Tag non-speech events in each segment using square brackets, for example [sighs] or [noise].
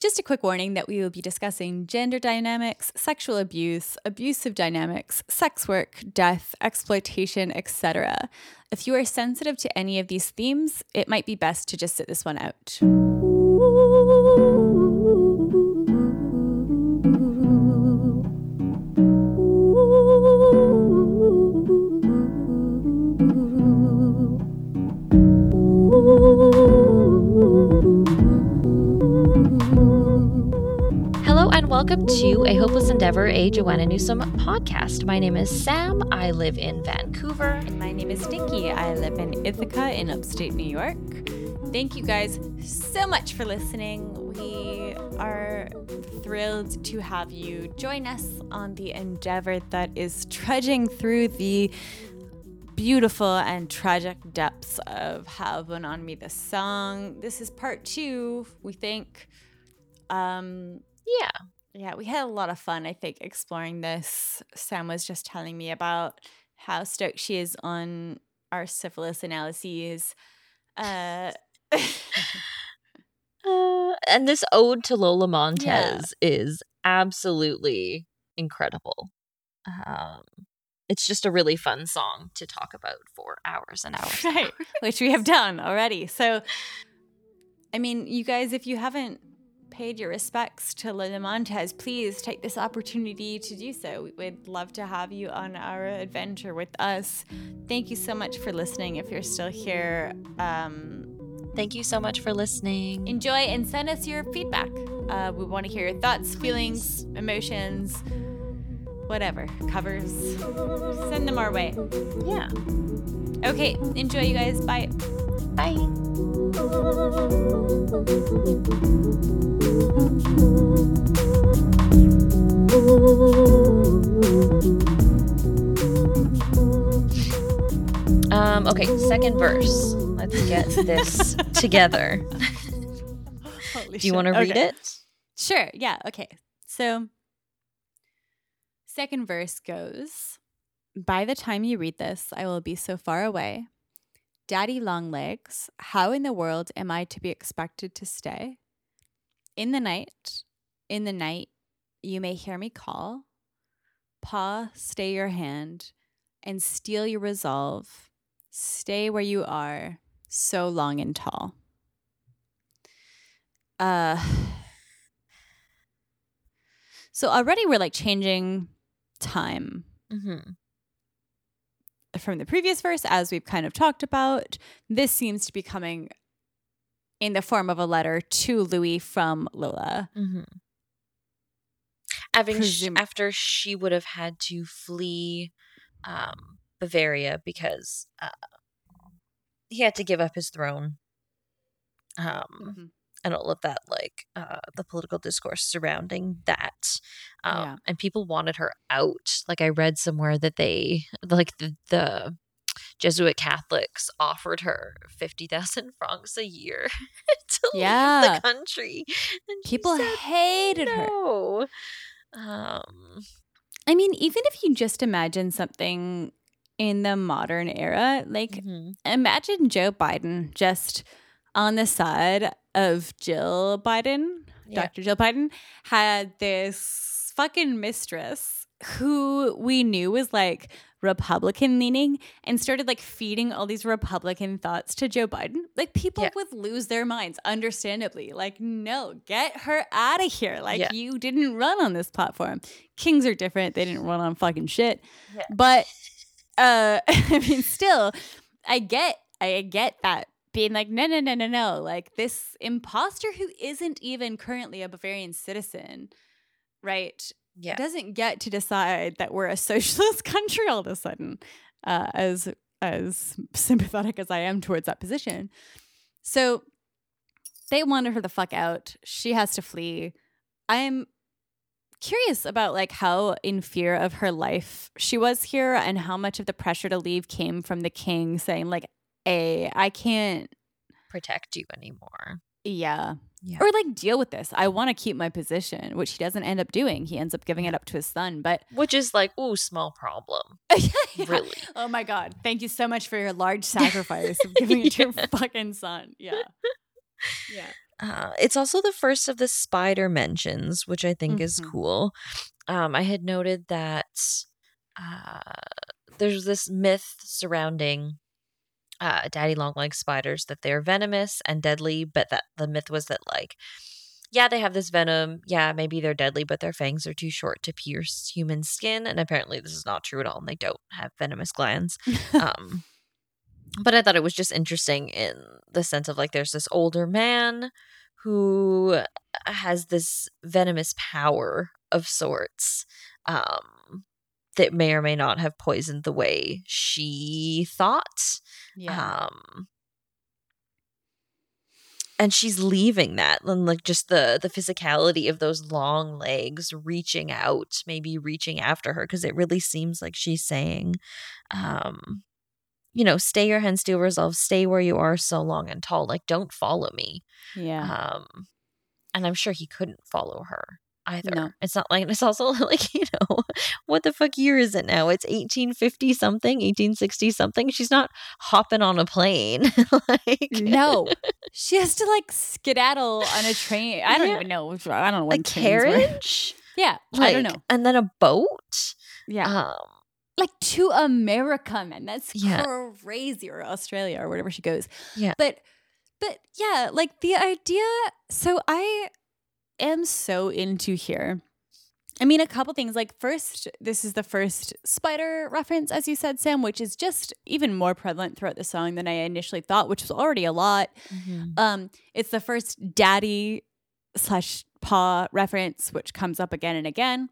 Just a quick warning that we will be discussing gender dynamics, sexual abuse, abusive dynamics, sex work, death, exploitation, etc. If you are sensitive to any of these themes, it might be best to just sit this one out. Welcome to A Hopeless Endeavor, a Joanna Newsom podcast. My name is Sam. I live in Vancouver. And my name is Nikki. I live in Ithaca in upstate New York. Thank you guys so much for listening. We are thrilled to have you join us on the endeavor that is trudging through the beautiful and tragic depths of Have One On Me, the song. This is part two, we think. Um, yeah yeah, we had a lot of fun, I think, exploring this. Sam was just telling me about how stoked she is on our syphilis analyses. Uh, [laughs] uh, and this ode to Lola Montez yeah. is absolutely incredible. Um, it's just a really fun song to talk about for hours and hours. Right, which we have done already. So, I mean, you guys, if you haven't paid your respects to Lola Montez, please take this opportunity to do so. We would love to have you on our adventure with us. Thank you so much for listening. If you're still here, um, thank you so much for listening. Enjoy and send us your feedback. Uh, we want to hear your thoughts, feelings, emotions, whatever, covers. Send them our way. Yeah. Okay, enjoy, you guys. Bye. Bye. Um, okay, second verse. Let's get this [laughs] together. Do you want to read okay. it? Sure. Yeah. Okay. So, second verse goes By the time you read this, I will be so far away. Daddy Longlegs, how in the world am I to be expected to stay? In the night, in the night, you may hear me call. Pa, stay your hand and steel your resolve. Stay where you are, so long and tall. Uh, [sighs] so already we're like changing time mm-hmm. From the previous verse, as we've kind of talked about. This seems to be coming in the form of a letter to Louis from Lola. Mm-hmm. Having Presum- after she would have had to flee um, Bavaria because uh, he had to give up his throne. Um, mm-hmm. And all of that, like uh, the political discourse surrounding that, um, yeah. and people wanted her out. Like I read somewhere that they, like the the Jesuit Catholics offered her 50,000 [laughs] francs a year [laughs] to yeah. leave the country. And People hated no. her. Um, I mean, even if you just imagine something in the modern era, like mm-hmm. imagine Joe Biden just on the side of Jill Biden, yeah. Dr. Jill Biden, had this fucking mistress who we knew was like Republican leaning and started like feeding all these Republican thoughts to Joe Biden, like people yeah. would lose their minds, understandably. Like, no, get her out of here. Like, yeah. you didn't run on this platform. Kings are different. They didn't run on fucking shit. Yeah. But uh [laughs] I mean, still, I get I get that being like, no, no, no, no, no. Like this imposter who isn't even currently a Bavarian citizen, right? yeah. doesn't get to decide that we're a socialist [laughs] country all of a sudden, uh, as as sympathetic as I am towards that position. So they wanted her the fuck out. She has to flee. I'm curious about like how in fear of her life she was here and how much of the pressure to leave came from the king saying like, "A, I can't protect you anymore." Yeah. Yeah. Or like deal with this. I want to keep my position, which he doesn't end up doing. He ends up giving it up to his son, but which is like, oh, small problem. [laughs] yeah. Really. Oh my god. Thank you so much for your large [laughs] sacrifice of giving it to your [laughs] fucking son. Yeah. Yeah. Uh, it's also the first of the spider mentions, which I think mm-hmm. is cool. Um, I had noted that uh, there's this myth surrounding uh, daddy long leg spiders that they're venomous and deadly, but that the myth was that like yeah, they have this venom. Yeah, maybe they're deadly, but their fangs are too short to pierce human skin. And apparently, this is not true at all. And they don't have venomous glands. [laughs] um, but I thought it was just interesting in the sense of like there's this older man who has this venomous power of sorts um, that may or may not have poisoned the way she thought. Yeah. Um, and she's leaving that and like just the the physicality of those long legs reaching out maybe reaching after her because it really seems like she's saying um you know stay your hand still resolve stay where you are so long and tall like don't follow me. Yeah. Um and i'm sure he couldn't follow her either. No. It's not like it's also [laughs] like, you know, what the fuck year is it now? It's 1850 something, 1860 something. She's not hopping on a plane. [laughs] like No. She has to like skedaddle on a train. I don't yeah. even know. I don't know what a carriage. Were. [laughs] Yeah, like, I don't know. And then a boat. Yeah. Um, like to America, man. That's yeah. crazy. Or Australia or wherever she goes. Yeah. But but yeah, like the idea. So I am so into here. I mean, a couple things. Like, first, this is the first spider reference, as you said, Sam, which is just even more prevalent throughout the song than I initially thought, which was already a lot. Mm-hmm. Um, it's the first daddy slash paw reference, which comes up again and again.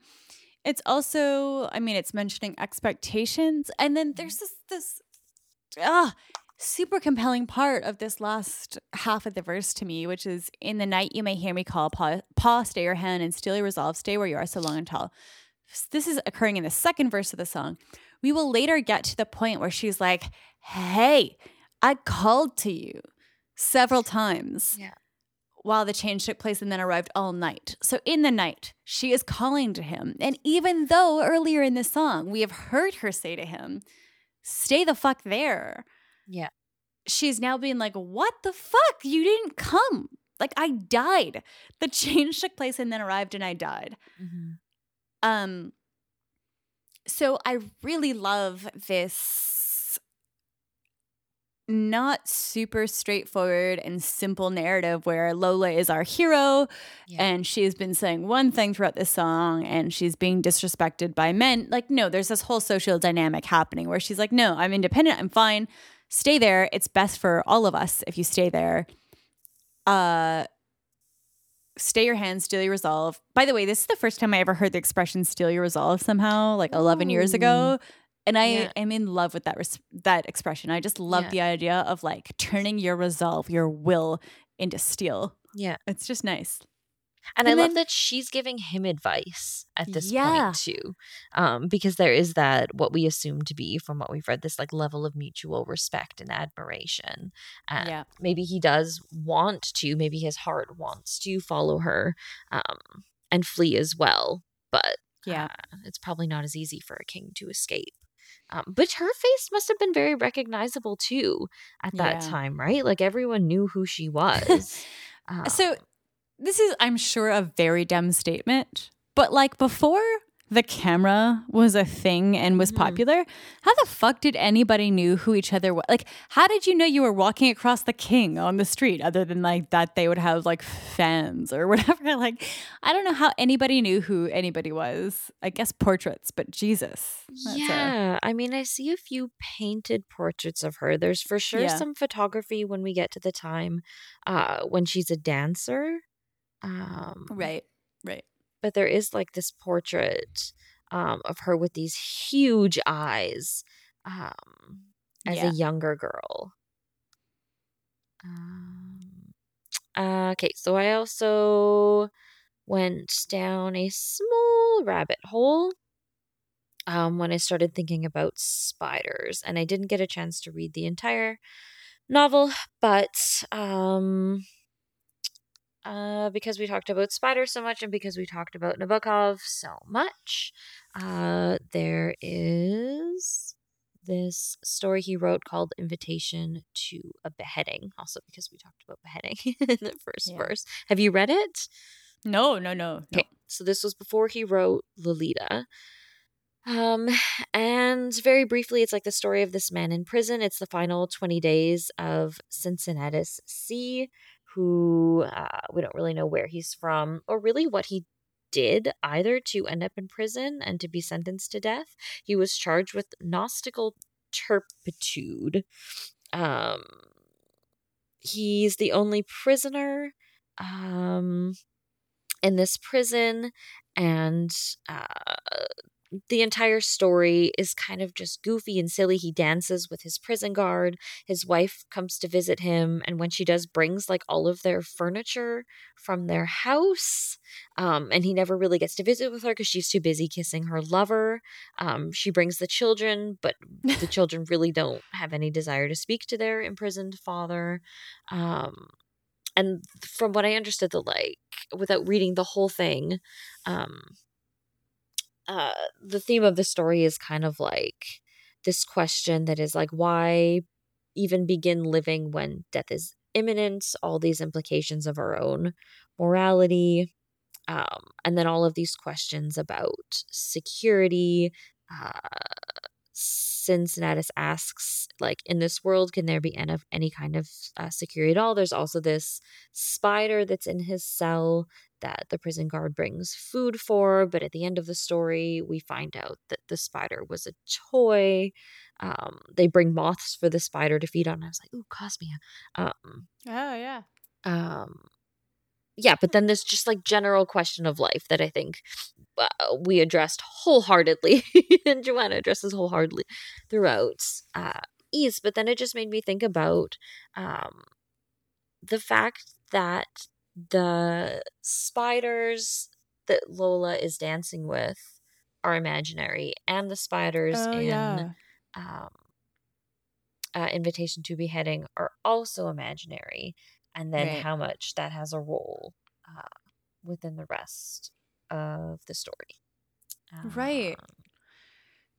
It's also, I mean, it's mentioning expectations, and then there's this this ah, super compelling part of this last half of the verse to me, which is In the night you may hear me call, paw, paw stay your hand, and still your resolve, stay where you are so long and tall. This is occurring in the second verse of the song. We will later get to the point where she's like, Hey, I called to you several times. Yeah. While the change took place and then arrived all night. So, in the night, she is calling to him. And even though earlier in the song we have heard her say to him, Stay the fuck there yeah. She's now being like, what the fuck? You didn't come. Like, I died. The change took place and then arrived and I died. Mm-hmm. Um, so I really love this not super straightforward and simple narrative where Lola is our hero yeah. and she's been saying one thing throughout this song and she's being disrespected by men. Like, no, there's this whole social dynamic happening where she's like, no, I'm independent, I'm fine stay there. It's best for all of us if you stay there. Uh, stay your hand, steel your resolve. By the way, this is the first time I ever heard the expression "steel your resolve" somehow, like eleven Ooh. years ago, and I yeah. am in love with that res- that expression. I just love yeah. the idea of like turning your resolve, your will, into steel. Yeah, it's just nice. And, and I then, love that she's giving him advice at this yeah. point too, um, because there is that what we assume to be from what we've read this like level of mutual respect and admiration. And yeah, maybe he does want to, maybe his heart wants to follow her, um, and flee as well. But yeah, uh, it's probably not as easy for a king to escape. Um, but her face must have been very recognizable too at that yeah. time, right? Like everyone knew who she [laughs] was. um, so this is, I'm sure, a very dumb statement, but like before the camera was a thing and was mm-hmm. popular, how the fuck did anybody knew who each other was? Like, how did you know you were walking across the king on the street other than like that they would have like fans or [laughs] whatever? Like, I don't know how anybody knew who anybody was. I guess portraits, but Jesus. Yeah. A- I mean, I see a few painted portraits of her. There's for sure yeah. some photography when we get to the time uh, when she's a dancer. Um, right, right. But there is like this portrait um, of her with these huge eyes um, as yeah. a younger girl. Um, uh, okay, so I also went down a small rabbit hole um, when I started thinking about spiders, and I didn't get a chance to read the entire novel, but um, uh, because we talked about spiders so much and because we talked about Nabokov so much, uh, there is this story he wrote called Invitation to a Beheading, also because we talked about beheading [laughs] in the first yeah. verse. Have you read it? No, no, no. Okay. No. So this was before he wrote Lolita. Um, and very briefly, it's like the story of this man in prison. It's the final 20 days of Cincinnatus C, who uh, we don't really know where he's from or really what he did either to end up in prison and to be sentenced to death. He was charged with Gnostical turpitude. Um, he's the only prisoner um, in this prison, and uh, the entire story is kind of just goofy and silly. He dances with his prison guard. His wife comes to visit him, and when she does, brings like all of their furniture from their house. Um, and he never really gets to visit with her because she's too busy kissing her lover. Um, she brings the children, but the [laughs] children really don't have any desire to speak to their imprisoned father. Um, and from what I understood, the like, without reading the whole thing, um, uh, the theme of the story is kind of like this question that is like, why even begin living when death is imminent? All these implications of our own morality. Um, and then all of these questions about security, uh, Cincinnatus asks, like, in this world, can there be any, kind of uh, security at all? There's also this spider that's in his cell that the prison guard brings food for, but at the end of the story, we find out that the spider was a toy. Um, they bring moths for the spider to feed on. I was like, ooh, Cosmia. Um, oh, yeah. Um, yeah, but then there's just like general question of life that I think uh, we addressed wholeheartedly, [laughs] and Joanna addresses wholeheartedly throughout uh, Ys. But then it just made me think about um, the fact that the spiders that Lola is dancing with are imaginary, and the spiders oh, in yeah. um, uh, Invitation to Beheading are also imaginary and then right. how much that has a role uh, within the rest of the story. Um, right.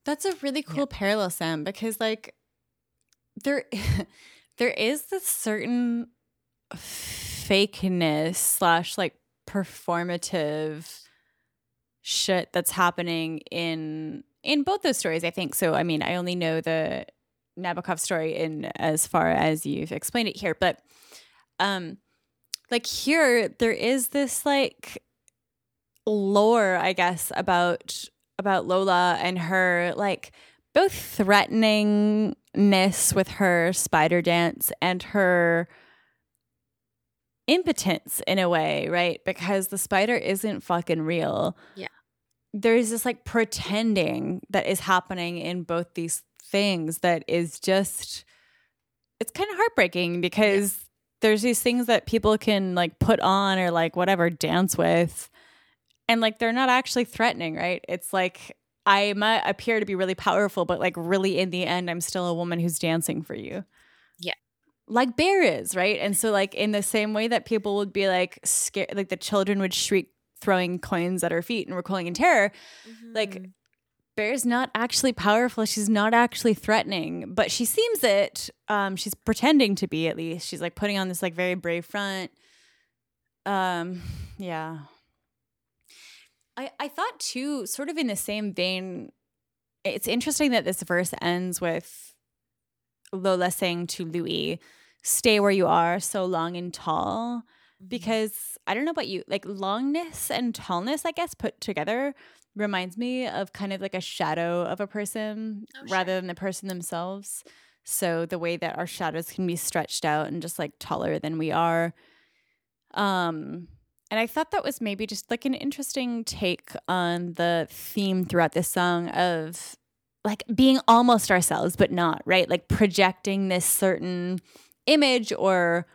That's a really cool yeah. parallel, Sam, because like there [laughs] there is this certain fakeness slash like performative shit that's happening in in both those stories, I think. So I mean, I only know the Nabokov story in as far as you've explained it here, but um like here there is this like lore i guess about about lola and her like both threateningness with her spider dance and her impotence in a way right? Because the spider isn't fucking real. Yeah. There's this like pretending that is happening in both these things that is just it's kind of heartbreaking because there's these things that people can like put on or like whatever dance with. And like they're not actually threatening right? It's like i might appear to be really powerful but like really in the end i'm still a woman who's dancing for you. yeah like bear is right and so like in the same way that people would be like scared like the children would shriek throwing coins at her feet and recoiling in terror mm-hmm. like Bear's not actually powerful. She's not actually threatening, but she seems it. Um, she's pretending to be at least. She's like putting on this like very brave front. Um, yeah. I I thought too, sort of in the same vein. It's interesting that this verse ends with Lola saying to Louis, "Stay where you are, so long and tall." Mm-hmm. Because I don't know about you, like longness and tallness, I guess put together reminds me of kind of like a shadow of a person oh, rather than the person themselves. So the way that our shadows can be stretched out and just like taller than we are. Um and I thought that was maybe just like an interesting take on the theme throughout this song of like being almost ourselves but not, right? Like projecting this certain image or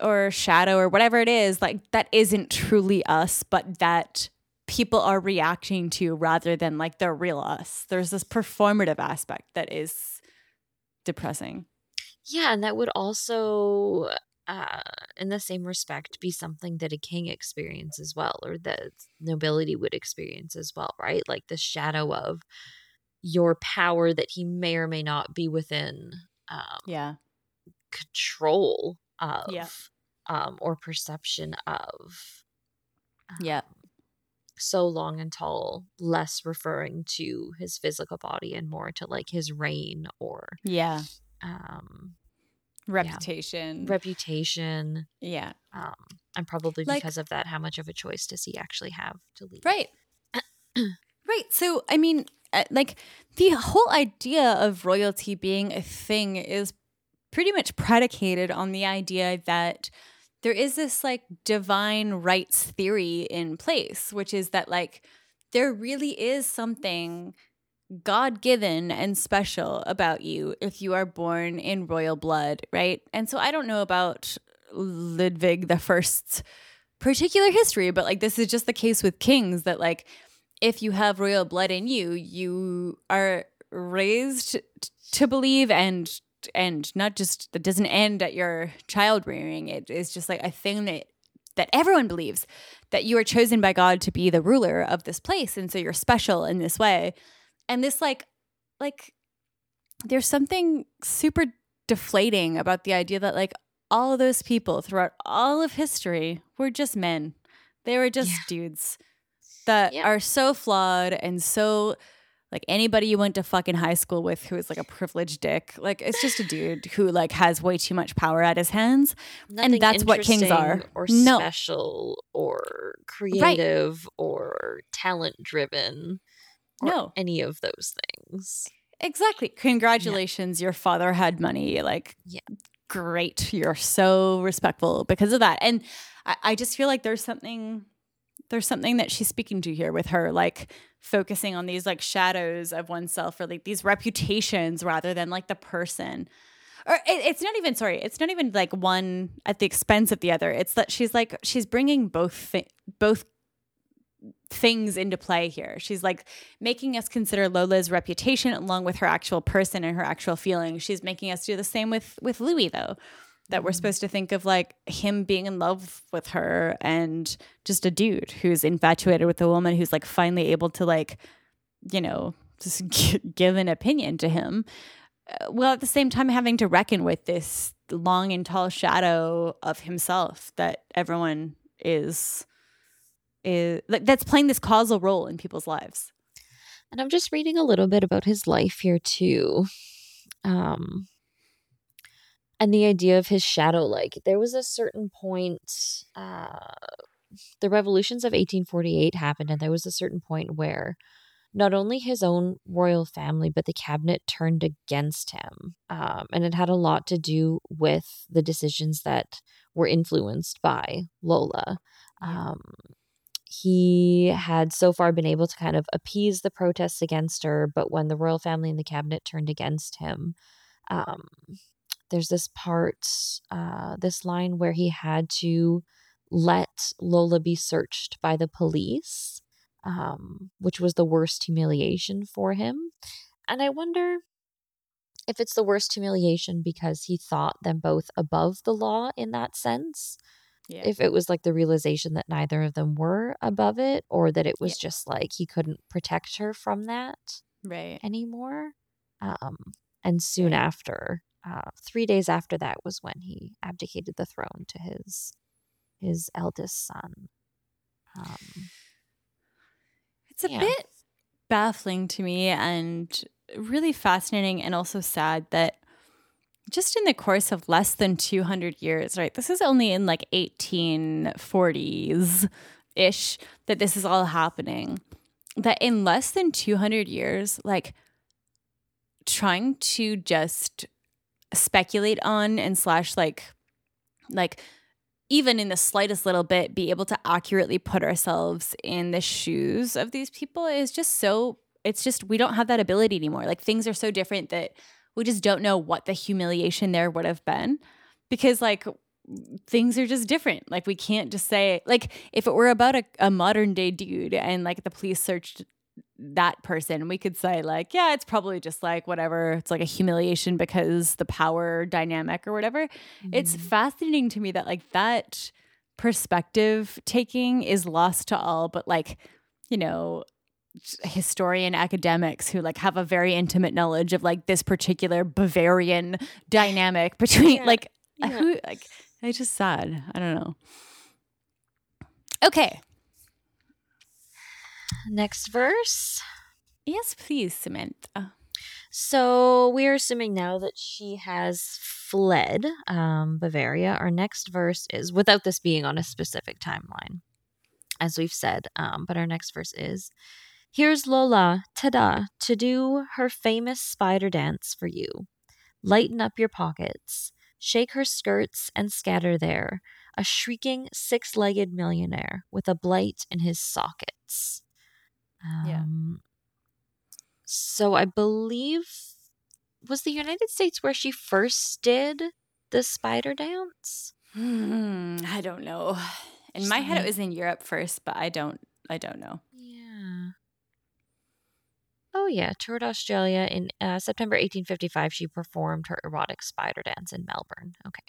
or shadow or whatever it is like that isn't truly us but that people are reacting to rather than like the real us. There's this performative aspect that is depressing. Yeah, and that would also uh in the same respect be something that a king experiences as well or that nobility would experience as well, right? Like the shadow of your power that he may or may not be within um, yeah control of yeah. um, or perception of um, yeah so long and tall less referring to his physical body and more to like his reign or yeah. um reputation. Yeah. reputation. Yeah. Um and probably like, because of that how much of a choice does he actually have to leave? Right. [clears throat] Right. So i mean uh, like the whole idea of royalty being a thing is pretty much predicated on the idea that there is this like divine rights theory in place which is that like there really is something God given and special about you if you are born in royal blood, right? And so I don't know about Ludwig the First's particular history, but like this is just the case with kings that like if you have royal blood in you, you are raised to believe and and not just that doesn't end at your child rearing. It is just like a thing that that everyone believes that you are chosen by God to be the ruler of this place and so you're special in this way and this like like there's something super deflating about the idea that like all of those people throughout all of history were just men they were just yeah. dudes that yep. are so flawed and so like anybody you went to fucking high school with who is like a privileged dick like it's just a dude who like has way too much power at his hands. Nothing and that's what kings are. or no. special or creative right. or talent driven no. any of those things. Exactly. Congratulations yeah. your father had money like yeah. great you're so respectful because of that. And I, I just feel like there's something there's something that she's speaking to here with her like focusing on these like shadows of oneself or like these reputations rather than like the person or it, it's not even sorry it's not even like one at the expense of the other it's that she's like she's bringing both thi- both things into play here. She's like making us consider Lola's reputation along with her actual person and her actual feelings. She's making us do the same with with Louis though. That we're supposed to think of like him being in love with her and just a dude who's infatuated with a woman who's like finally able to like, you know, just [laughs] give an opinion to him. Uh, well, at the same time, having to reckon with this long and tall shadow of himself that everyone is is like that's playing this causal role in people's lives. And I'm just reading a little bit about his life here too. Um and the idea of his shadow like there was a certain point uh the revolutions of 1848 happened and there was a certain point where not only his own royal family but the cabinet turned against him um, and it had a lot to do with the decisions that were influenced by lola. Um, he had so far been able to kind of appease the protests against her, but when the royal family and the cabinet turned against him, um, there's this part, uh, this line where he had to let Lola be searched by the police, um, which was the worst humiliation for him. And I wonder if it's the worst humiliation because he thought them both above the law in that sense, yeah. If it was like the realization that neither of them were above it or that it was yeah. just like he couldn't protect her from that right anymore. Um and soon right. after, uh 3 days after that was when he abdicated the throne to his his eldest son. Um It's a yeah. bit baffling to me and really fascinating and also sad that just in the course of less than 200 years, right? This is only in like 1840s ish that this is all happening. That in less than 200 years, like trying to just speculate on and slash like like even in the slightest little bit be able to accurately put ourselves in the shoes of these people is just so it's just we don't have that ability anymore like things are so different that we just don't know what the humiliation there would have been because like things are just different. Like we can't just say like if it were about a, a modern day dude and like the police searched that person, we could say like, yeah, it's probably just like whatever. It's like a humiliation because the power dynamic or whatever. Mm-hmm. It's fascinating to me that like that perspective taking is lost to all, but like, you know, historian academics who like have a very intimate knowledge of like this particular Bavarian dynamic between yeah. like yeah. who like it's just sad. I don't know. Okay. Next verse. Yes, please, Samantha. So we're assuming now that she has fled um, Bavaria. Our next verse is without this being on a specific timeline, as we've said. Um, but our next verse is Here's Lola, tada, to do her famous spider dance for you. Lighten up your pockets, shake her skirts and scatter there, a shrieking six legged millionaire with a blight in his sockets. Um, yeah. So I believe was the United States where she first did the spider dance? Hmm, I don't know. In my head, it was in Europe first, but I don't. I don't know. Yeah. Oh yeah, toured Australia in uh, September 1855. She performed her erotic spider dance in Melbourne. Okay.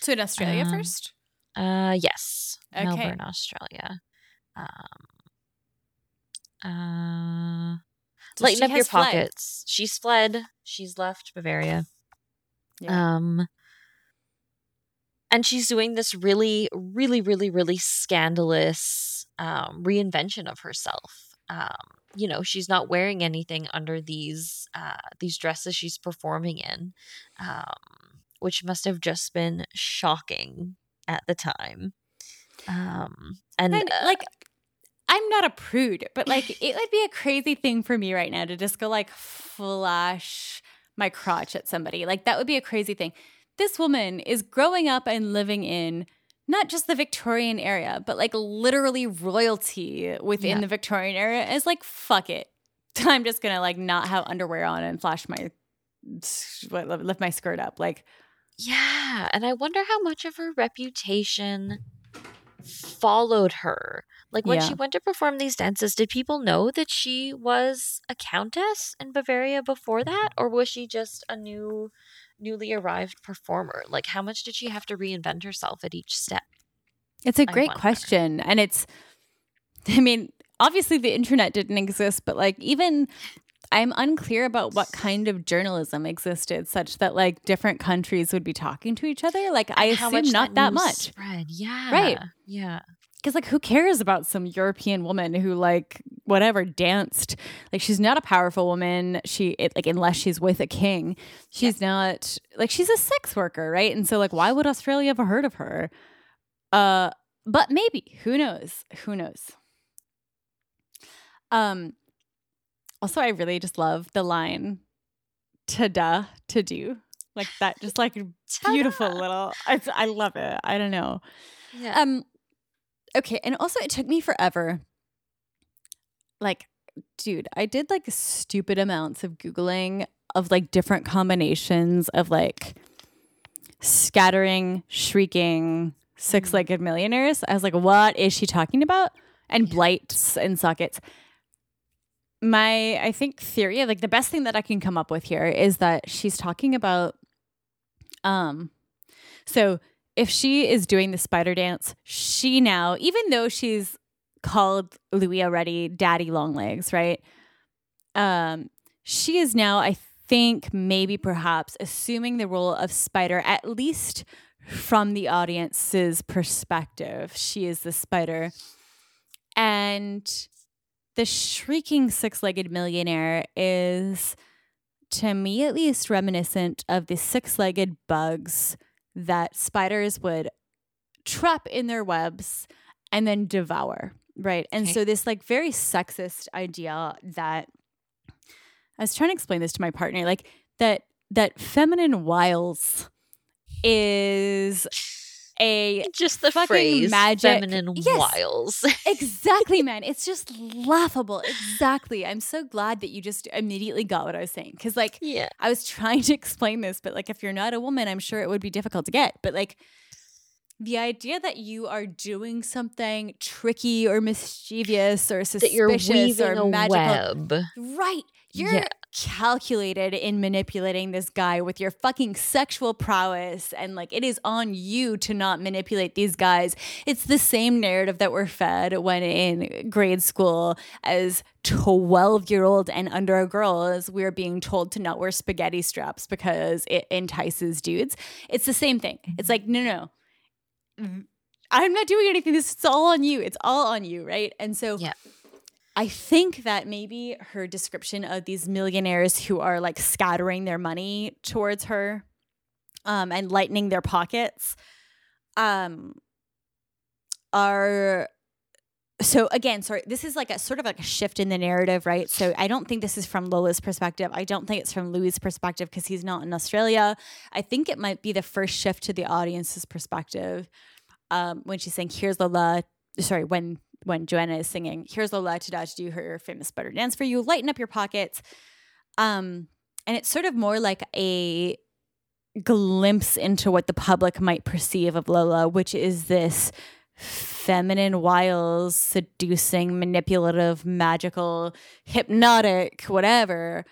So in Australia um, first. Uh, yes. Okay. Melbourne, Australia. Um. Uh. So lighten up your pockets. Fled. She's fled. She's left Bavaria. Yeah. Um and she's doing this really really really really scandalous um, reinvention of herself um, you know she's not wearing anything under these uh, these dresses she's performing in um, which must have just been shocking at the time um, and, and uh, like I'm not a prude, but like [laughs] it would be a crazy thing for me right now to just go like flash my crotch at somebody. Like that would be a crazy thing. This woman is growing up and living in not just the Victorian era, but like literally royalty within yeah. the Victorian era is like fuck it. [laughs] I'm just to like not have underwear on and flash my lift my skirt up like yeah, and I wonder how much of her reputation followed her like when yeah. she went to perform these dances, did people know that she was a countess in Bavaria before that? Or was she just a new newly arrived performer? Like how much did she have to reinvent herself at each step? It's a great question. And it's [laughs] I mean, obviously the internet didn't exist, but like even I'm unclear about what kind of journalism existed such that like different countries would be talking to each other. Like I assume not that, that much. Spread. Yeah. Right. Yeah because like who cares about some european woman who like whatever danced? Like she's not a powerful woman. She it, like unless she's with a king she's yeah. not like she's a sex worker right? And so like why would australia ever heard of her? Uh but maybe who knows? Who knows? Um also i really just love the line to da to do like that just like beautiful little I, I love it. I don't know. Yeah. um okay, and also it took me forever. Like, dude, I did like stupid amounts of Googling of like different combinations of like scattering, shrieking, six legged millionaires. I was like, what is she talking about? And blights and sockets. My, I think, theory, like the best thing that I can come up with here is that she's talking about, um, so if she is doing the spider dance, she now, even though she's called Louis already Daddy Longlegs, right? Um, she is now, I think, maybe perhaps assuming the role of Spider, at least from the audience's perspective. She is the spider. And the shrieking six legged millionaire is, to me at least, reminiscent of the six legged bugs that spiders would trap in their webs and then devour, right? And okay. so this like very sexist idea that I was trying to explain this to my partner, like that that feminine wiles is a just the phrase magic feminine yes, wiles. [laughs] exactly, man. It's just laughable. Exactly. I'm so glad that you just immediately got what I was saying. Cause like yeah. I was trying to explain this, but like if you're not a woman, I'm sure it would be difficult to get. But like the idea that you are doing something tricky or mischievous or suspicious or magical, web. right? You're yeah. Calculated in manipulating this guy with your fucking sexual prowess and like it is on you to not manipulate these guys. It's the same narrative that we're fed when in grade school as 12 year old and under girls we're being told to not wear spaghetti straps because it entices dudes. It's the same thing. It's like no no. Mm-hmm. I'm not doing anything. This is all on you. It's all on you, right? And so yeah. I think that maybe her description of these millionaires who are like scattering their money towards her um, and lightening their pockets um, are so again sorry this is like a sort of like a shift in the narrative right? So i don't think this is from lola's perspective. I don't think it's from louis perspective because he's not in australia. I think it might be the first shift to the audience's perspective um, when she's saying here's lola sorry when when Joanna is singing, here's Lola to Dodge do her famous butter dance for you, lighten up your pockets. Um, and it's sort of more like a glimpse into what the public might perceive of Lola, which is this feminine, wiles, seducing, manipulative, magical, hypnotic, whatever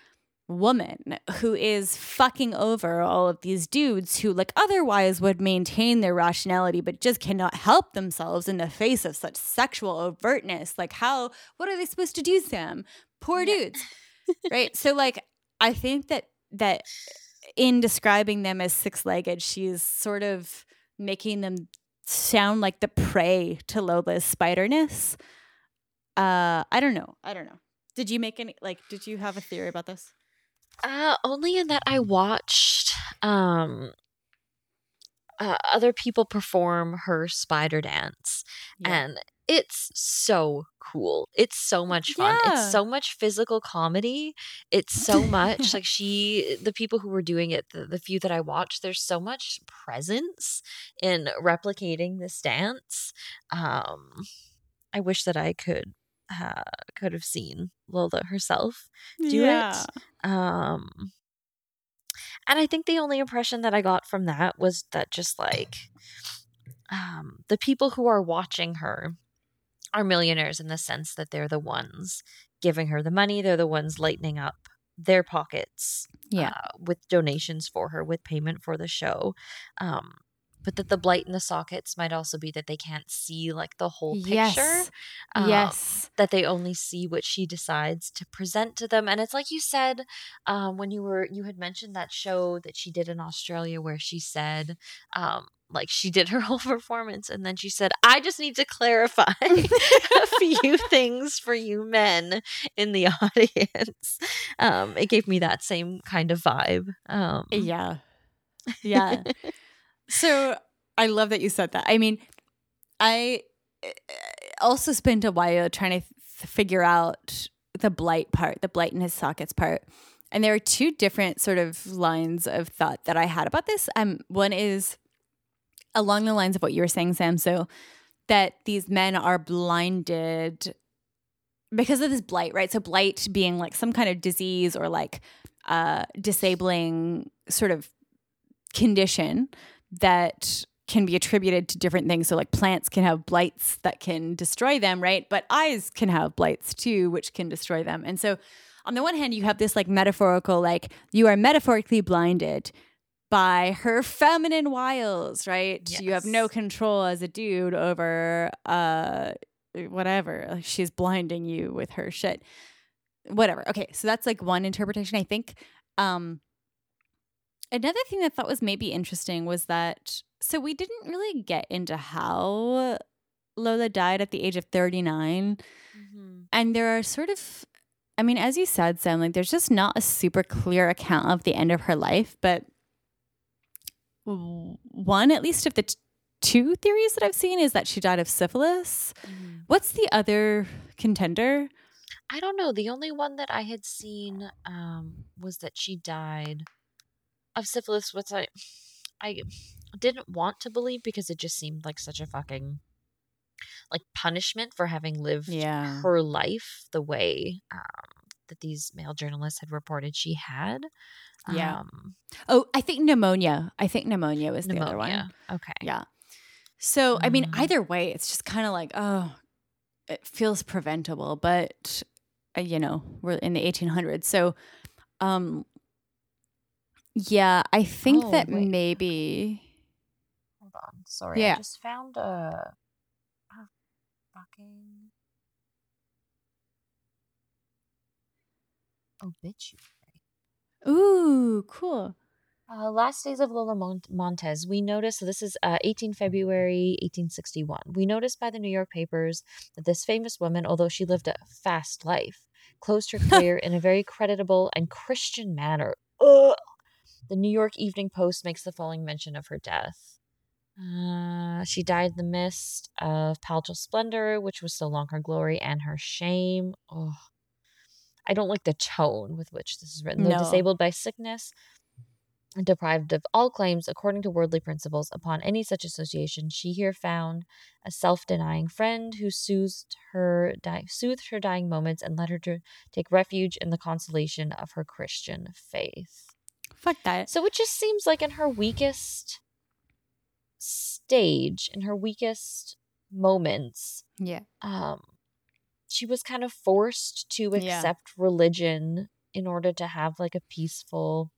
woman who is fucking over all of these dudes who like otherwise would maintain their rationality but just cannot help themselves in the face of such sexual overtness. Like how what are they supposed to do sam? Poor dudes. [laughs] Right? So like i think that that in describing them as six-legged she's sort of making them sound like the prey to lola's spiderness. Uh i don't know. I don't know. Did you make any like did you have a theory about this uh, only in that I watched um uh, other people perform her spider dance, yeah. and it's so cool. It's so much fun. Yeah. It's so much physical comedy. It's so much like she, the people who were doing it, the, the few that I watched, there's so much presence in replicating this dance. Um, I wish that I could uh, could have seen Lola herself do yeah. it. Um, and I think the only impression that I got from that was that just like um, the people who are watching her are millionaires in the sense that they're the ones giving her the money, they're the ones lightening up their pockets yeah. Uh, with donations for her, with payment for the show. Um, but that the blight in the sockets might also be that they can't see like the whole picture. Yes. Um, yes. That they only see what she decides to present to them. And it's like you said, um, when you were, you had mentioned that show that she did in Australia where she said, um, like she did her [laughs] whole performance and then she said i just need to clarify [laughs] a few [laughs] things for you men in the audience um it gave me that same kind of vibe um yeah yeah so I love that you said that. I mean, I eh, also spent a while trying to figure out the blight part, the blight in his sockets part. And there are two different sort of lines of thought that I had about this. Um, one is along the lines of what you were saying, Sam. So that these men are blinded because of this blight, right? So blight being like some kind of disease or like uh, disabling sort of condition that can be attributed to different things. So, like plants can have blights that can destroy them, right? But eyes can have blights too, which can destroy them. And so, on the one hand, you have this like metaphorical, like you are metaphorically blinded by her feminine wiles, right? Yes. You have no control as a dude over uh whatever. She's blinding you with her shit. Whatever. Okay, so that's like one interpretation. I think um Another thing that I thought was maybe interesting was that so we didn't really get into how Lola died at the age of 39. Mm-hmm. And there are sort of I mean, as you said, Sam, like there's just not a super clear account of the end of her life, but one at least of the t- two theories that I've seen is that she died of syphilis. Mm-hmm. What's the other contender? I don't know. The only one that I had seen um, was that she died of syphilis, which I I didn't want to believe because it just seemed like such a fucking like punishment for having lived yeah. her life the way um, that these male journalists had reported she had. Yeah. Um, oh, I think pneumonia. I think pneumonia was pneumonia. the other one. Okay. Yeah. So, I mean, mm. either way, it's just kind of like, oh, it feels preventable, but, uh, you know, we're in the 1800s. So, Um yeah, I think Oh, that wait. maybe Hold on. Sorry. Yeah. I just found a, a fucking obituary. Ooh, cool. Uh, last days of Lola Mont- Montez. We noticed this is uh, 18 February 1861. We noticed by the New York papers that this famous woman, although she lived a fast life, closed her [laughs] career in a very creditable and Christian manner. Ugh. The New York Evening Post makes the following mention of her death. Uh, she died in the midst of palatial splendor, which was so long her glory and her shame. Oh, I don't like the tone with which this is written. Though No. disabled by sickness and deprived of all claims according to worldly principles upon any such association, she here found a self-denying friend who soothed her di- soothed her dying moments and led her to take refuge in the consolation of her Christian faith. Fuck that. So it just seems like in her weakest stage, in her weakest moments, Yeah. um, she was kind of forced to Yeah. accept religion in order to have like a peaceful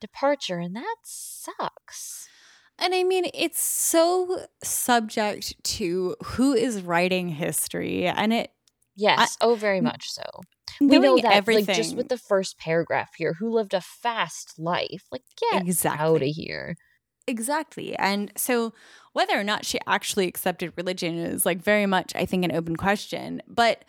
departure, and that sucks. And I mean, it's so subject to who is writing history, and it Yes, oh, very much so. We know that, everything. like, just with the first paragraph here, who lived a fast life. Like, get out of here. Exactly. And so whether or not she actually accepted religion is like very much, I think, an open question. But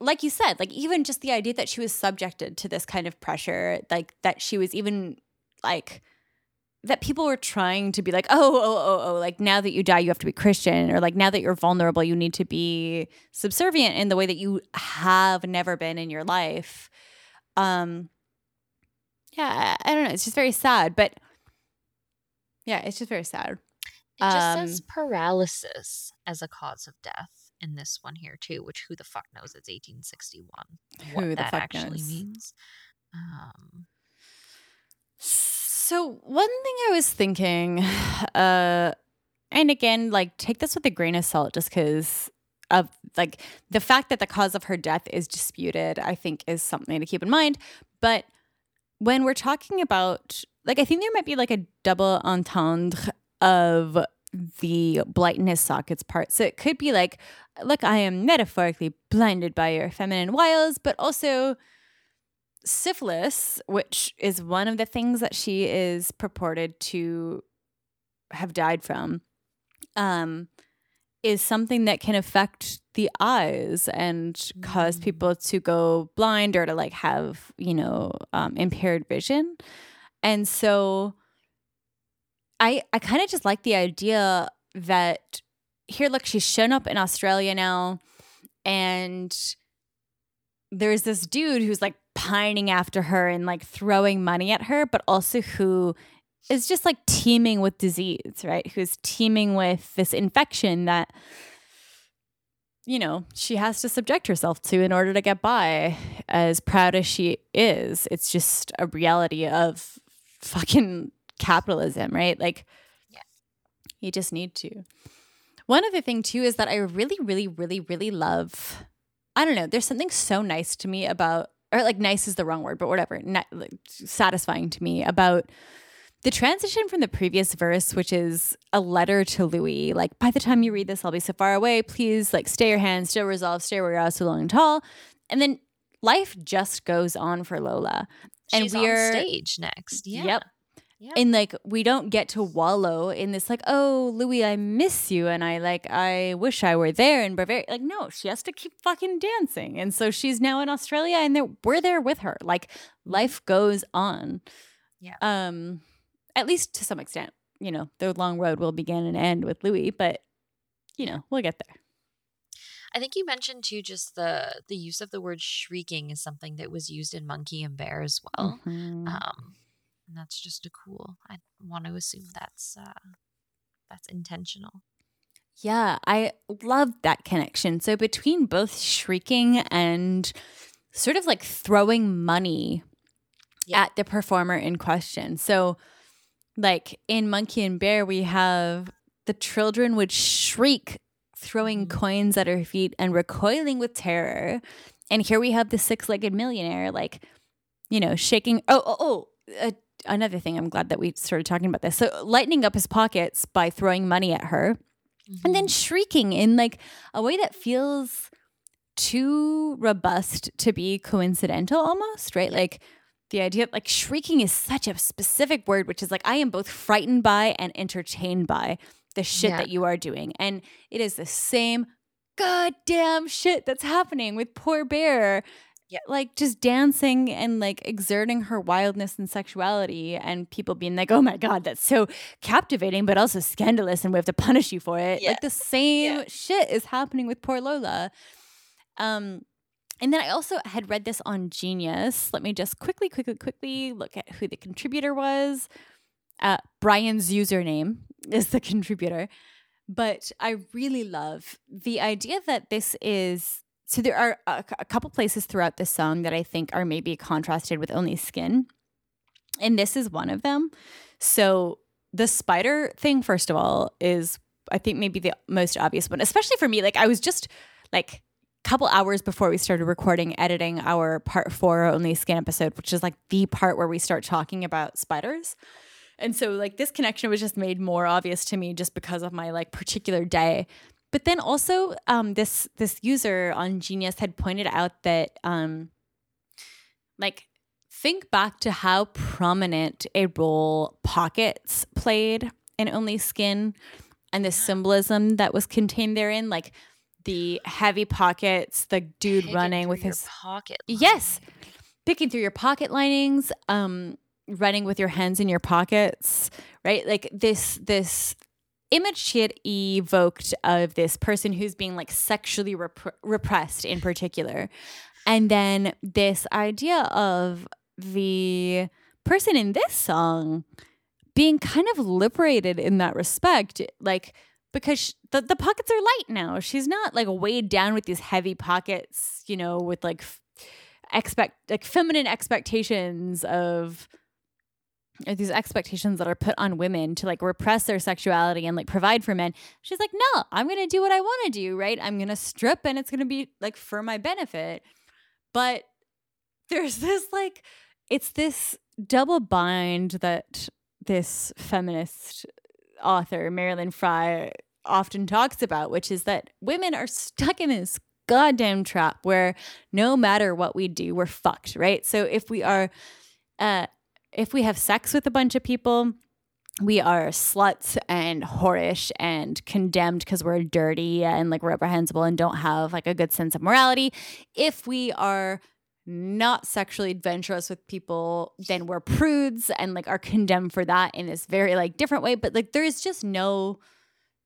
like you said, like even just the idea that she was subjected to this kind of pressure, like that she was even like that people were trying to be like, oh, oh, oh, oh, like now that you die, you have to be Christian, or like now that you're vulnerable, you need to be subservient in the way that you have never been in your life. Um, yeah, I, I don't know. It's just very sad, but yeah, it's just very sad. It just says Um, paralysis as a cause of death in this one here too, which who the fuck knows it's 1861. What Who the that fuck actually knows? means. Um, So one thing I was thinking, [sighs] uh, and again, like take this with a grain of salt, just because of like the fact that the cause of her death is disputed, I think is something to keep in mind. But when we're talking about, like, I think there might be like a double entendre of the his sockets part. So it could be like, look, I am metaphorically blinded by your feminine wiles, but also syphilis, which is one of the things that she is purported to have died from, um, is something that can affect the eyes and cause Mm. people to go blind or to like have, you know, um, impaired vision. And so I I kind of just like the idea that here, look, she's shown up in Australia now, and there's this dude who's like pining after her and like throwing money at her, but also who is just like teeming with disease, right? Who's teeming with this infection that, you know, she has to subject herself to in order to get by. As proud as she is, it's just a reality of fucking capitalism, right? Like, Yeah. you just need to. One other thing, too, is that I really, really, really, really love. I don't know. There's something so nice to me about, or like nice is the wrong word, but whatever, like, satisfying to me about the transition from the previous verse, which is a letter to Louis. Like, by the time you read this, I'll be so far away. Please, like, stay your hand, still resolve, stay where you are, so long and tall. And then life just goes on for Lola. And we're- on stage next. Yeah. Yep. Yep. And like we don't get to wallow in this like, oh, Louis, I miss you and I like I wish I were there in Bavaria. Like, no, she has to keep fucking dancing. And so she's now in Australia and we're there with her. Like life goes on. Yeah. Um, at least to some extent. You know, the long road will begin and end with Louis, but you know, we'll get there. I think you mentioned too just the the use of the word shrieking is something that was used in Monkey and Bear as well. Mhm. Um, and that's just a cool. I want to assume that's uh, that's intentional. Yeah, I love that connection. So between both shrieking and sort of like throwing money Yeah. at the performer in question. So like in Monkey and Bear we have the children would shriek throwing Mhm. coins at her feet and recoiling with terror. And here we have the six-legged millionaire like you know, shaking. Oh, oh, oh. Uh, another thing. I'm glad that we started talking about this. So, lightening up his pockets by throwing money at her, mm-hmm. and then shrieking in like a way that feels too robust to be coincidental, almost right. Like the idea of like shrieking is such a specific word, which is like I am both frightened by and entertained by the shit yeah. that you are doing, and it is the same goddamn shit that's happening with poor bear yeah. like just dancing and like exerting her wildness and sexuality and people being like oh my god that's so captivating but also scandalous and we have to punish you for it yeah. like the same yeah. shit is happening with poor lola um and then I also had read this on Genius. Let me just quickly, quickly, quickly look at who the contributor was. Uh, Brian's username is the [laughs] contributor. But I really love the idea that this is so there are a, a couple places throughout the song that I think are maybe contrasted with only skin. And this is one of them. So the spider thing, first of all, is I think maybe the most obvious one, especially for me. Like I was just like a couple hours before we started recording, editing our part four only skin episode, which is like the part where we start talking about spiders. And so like this connection was just made more obvious to me just because of my like particular day. But then also, um, this this user on Genius had pointed out that, um, like, think back to how prominent a role pockets played in Only Skin, and the symbolism that was contained therein, like the heavy pockets, the dude Picking running with his pocket. Yes, picking through your pocket linings. Um, running with your hands in your pockets, right? Like this this image she had evoked of this person who's being like sexually rep- repressed in particular. And then this idea of the person in this song being kind of liberated in that respect, like because she, the, the pockets are light now. She's not like weighed down with these heavy pockets, you know, with like expect like feminine expectations of these expectations that are put on women to like repress their sexuality and like provide for men. She's like, no, I'm to do what I want to do, right? I'm to strip and it's to be like for my benefit. But there's this like, it's this double bind that this feminist author, Marilyn Frye, often talks about, which is that women are stuck in this goddamn trap where no matter what we do, we're fucked, right? So if we are, uh, if we have sex with a bunch of people, we are sluts and whorish and condemned because we're dirty and like reprehensible and don't have like a good sense of morality. If we are not sexually adventurous with people, then we're prudes and like are condemned for that in this very like different way. But like there is just no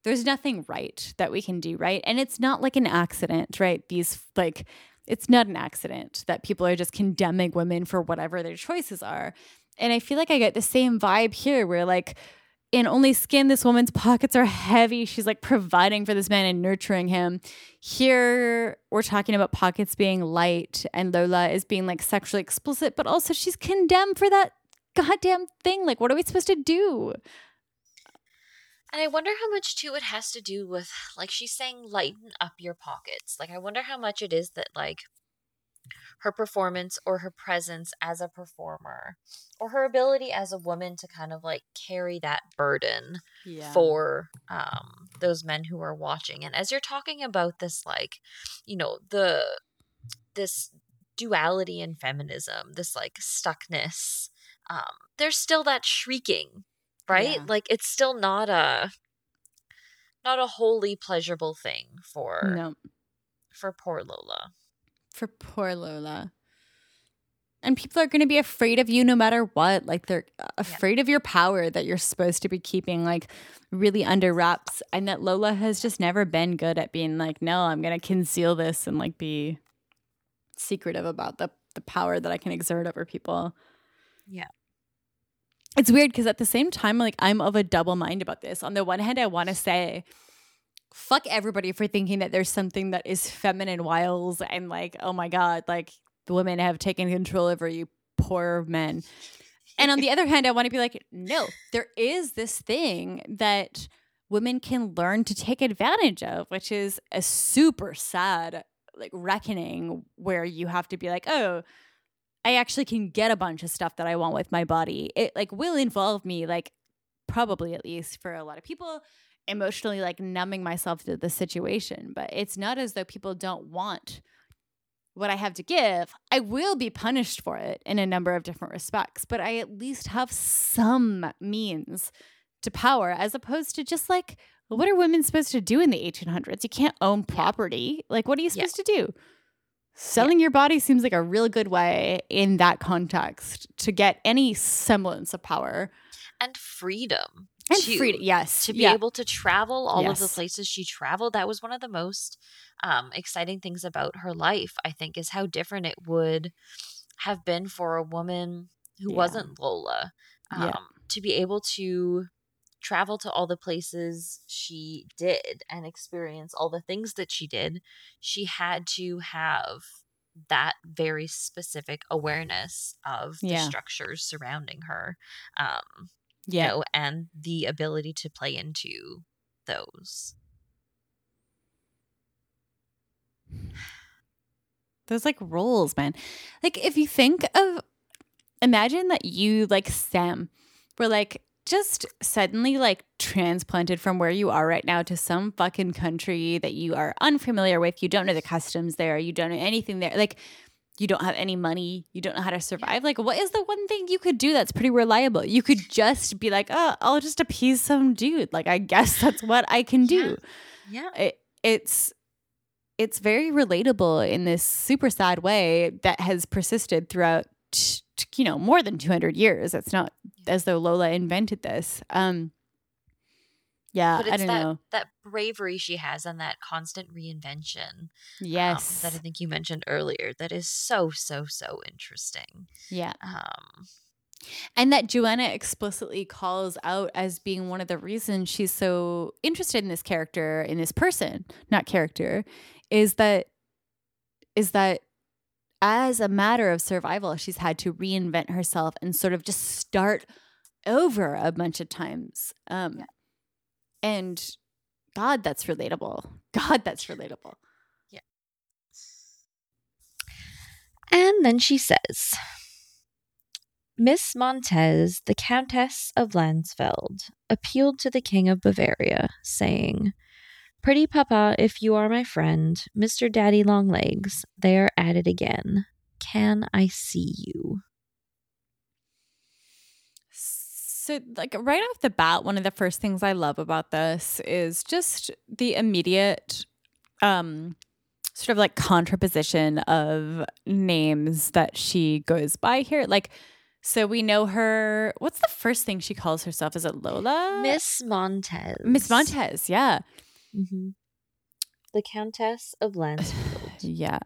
there's nothing right that we can do, right? And it's not like an accident, right? These like it's not an accident that people are just condemning women for whatever their choices are. And I feel like I get the same vibe here where like in Only Skin, this woman's pockets are heavy. She's like providing for this man and nurturing him. Here, we're talking about pockets being light and Lola is being like sexually explicit, but also she's condemned for that goddamn thing. Like, what are we supposed to do? And I wonder how much too it has to do with, like, she's saying, lighten up your pockets. Like, I wonder how much it is that, like, her performance or her presence as a performer or her ability as a woman to kind of like carry that burden yeah. for um, those men who are watching and as you're talking about this like you know the this duality in feminism this like stuckness um, there's still that shrieking right yeah. like it's still not a not a wholly pleasurable thing for no. for poor lola for poor Lola. And people are going to be afraid of you no matter what. Like they're uh, afraid yeah. of your power that you're supposed to be keeping like really under wraps. And that Lola has just never been good at being like, no, I'm going to conceal this and like be secretive about the, the power that I can exert over people. Yeah. It's weird because at the same time, like I'm of a double mind about this. On the one hand, I want to say, fuck everybody for thinking that there's something that is feminine wiles and like, oh my God, like the women have taken control over you poor men. And on the other hand, I want to be like, no, there is this thing that women can learn to take advantage of, which is a super sad like reckoning where you have to be like, oh, I actually can get a bunch of stuff that I want with my body. It like will involve me like probably at least for a lot of people emotionally like numbing myself to the situation, but it's not as though people don't want what I have to give. I will be punished for it in a number of different respects, but I at least have some means to power as opposed to just like what are women supposed to do in the 1800s? You can't own property. Like what are you supposed yeah. to do? Selling yeah. your body seems like a real good way in that context to get any semblance of power and freedom. And freedom, yes. To be yeah. able to travel all yes. of the places she traveled. That was one of the most um, exciting things about her life, I think, is how different it would have been for a woman who yeah. wasn't Lola um, yeah. to be able to travel to all the places she did and experience all the things that she did, she had to have that very specific awareness of the yeah. structures surrounding her. Um, yeah. You know, and the ability to play into those. [sighs] Those like roles, man. Like if you think of imagine that you like Sam were like just suddenly like transplanted from where you are right now to some fucking country that you are unfamiliar with. You don't know the customs there. You don't know anything there. Like, you don't have any money. You don't know how to survive. Like, what is the one thing you could do that's pretty reliable? You could just be like, oh, I'll just appease some dude. Like, I guess that's what I can do. Yeah. yeah. It, it's, it's very relatable in this super sad way that has persisted throughout you know more than 200 years it's not as though lola invented this um yeah i don't that, know that bravery she has and that constant reinvention yes um, that i think you mentioned earlier that is so so so interesting yeah um and that Joanna explicitly calls out as being one of the reasons she's so interested in this character, in this person, not character, is that is that as a matter of survival, she's had to reinvent herself and sort of just start over a bunch of times. Um, yeah. And God, that's relatable. God, that's relatable. Yeah. And then she says Miss Montez, the Countess of Landsfeld, appealed to the King of Bavaria, saying, Pretty Papa, if you are my friend, Mr. Daddy Longlegs, they are at it again. Can I see you? So, like, right off the bat, one of the first things I love about this is just the immediate, um, sort of like contraposition of names that she goes by here. Like, so we know her. What's the first thing she calls herself? Is it Lola? Miss Montez. Miss Montez, yeah. Mm-hmm. The Countess of Landsfeld. [sighs] yeah.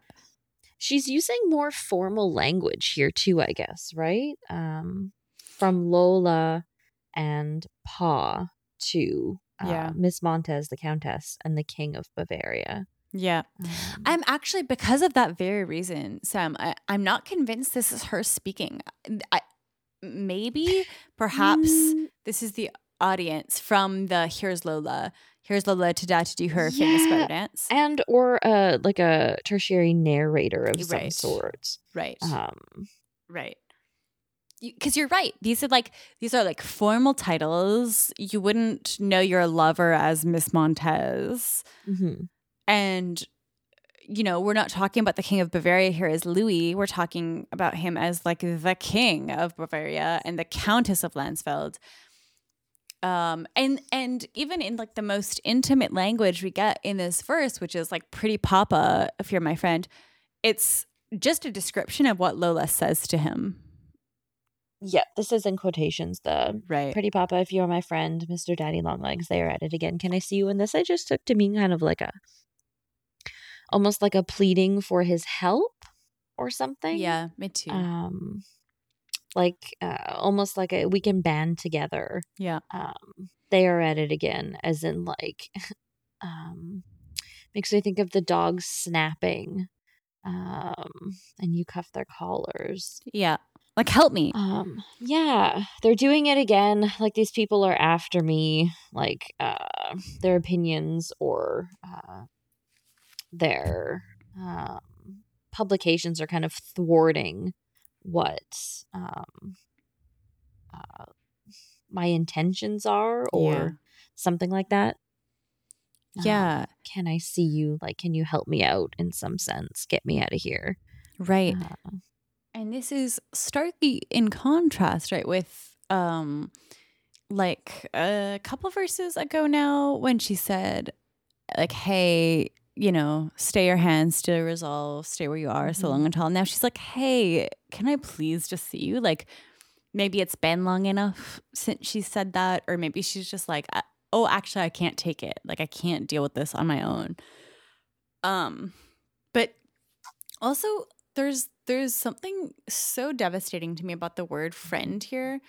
She's using more formal language here too, I guess, right? Um, from Lola and Pa to uh, yeah. Miss Montez, the Countess, and the King of Bavaria. Yeah. Um, I'm actually, because of that very reason, Sam, I, am not convinced this is her speaking. I, maybe, perhaps, mm. this is the audience from the Here's Lola here's Lola Tada to do her yeah. famous dance. And or uh like a tertiary narrator of right. some sort. Right. Um right. Because you, are right. These are like these are like formal titles. You wouldn't know your lover as Miss Montez, mm-hmm. and you know we're not talking about the King of Bavaria here as Louis. We're talking about him as like the King of Bavaria and the Countess of Landsfeld um and and even in like the most intimate language we get in this verse which is like pretty papa if you're my friend it's just a description of what lola says to him yeah this is in quotations the right pretty papa if you're my friend mr daddy longlegs they are at it again can i see you in this i just took to mean kind of like a almost like a pleading for his help or something yeah me too um like uh, almost like a we can band together. Yeah. Um, they are at it again, as in like, [laughs] um, makes me think of the dogs snapping, um, and you cuff their collars. Yeah. Like help me. Um, yeah, they're doing it again. Like these people are after me. Like uh, their opinions or uh, their um, publications are kind of thwarting what um uh, my intentions are or Yeah. something like that. Um, Yeah. can I see you? Like, can you help me out in some sense? Get me out of here. Right. Uh, And this is starkly in contrast, right, with um like a couple verses ago now when she said like, hey, you know, stay your hands, stay resolve, stay where you are, so long and tall. Now she's like, hey, can I please just see you? Like maybe it's been long enough since she said that, or maybe she's just like, oh, actually, I can't take it. Like I can't deal with this on my own. Um, but also there's there's something so devastating to me about the word friend here.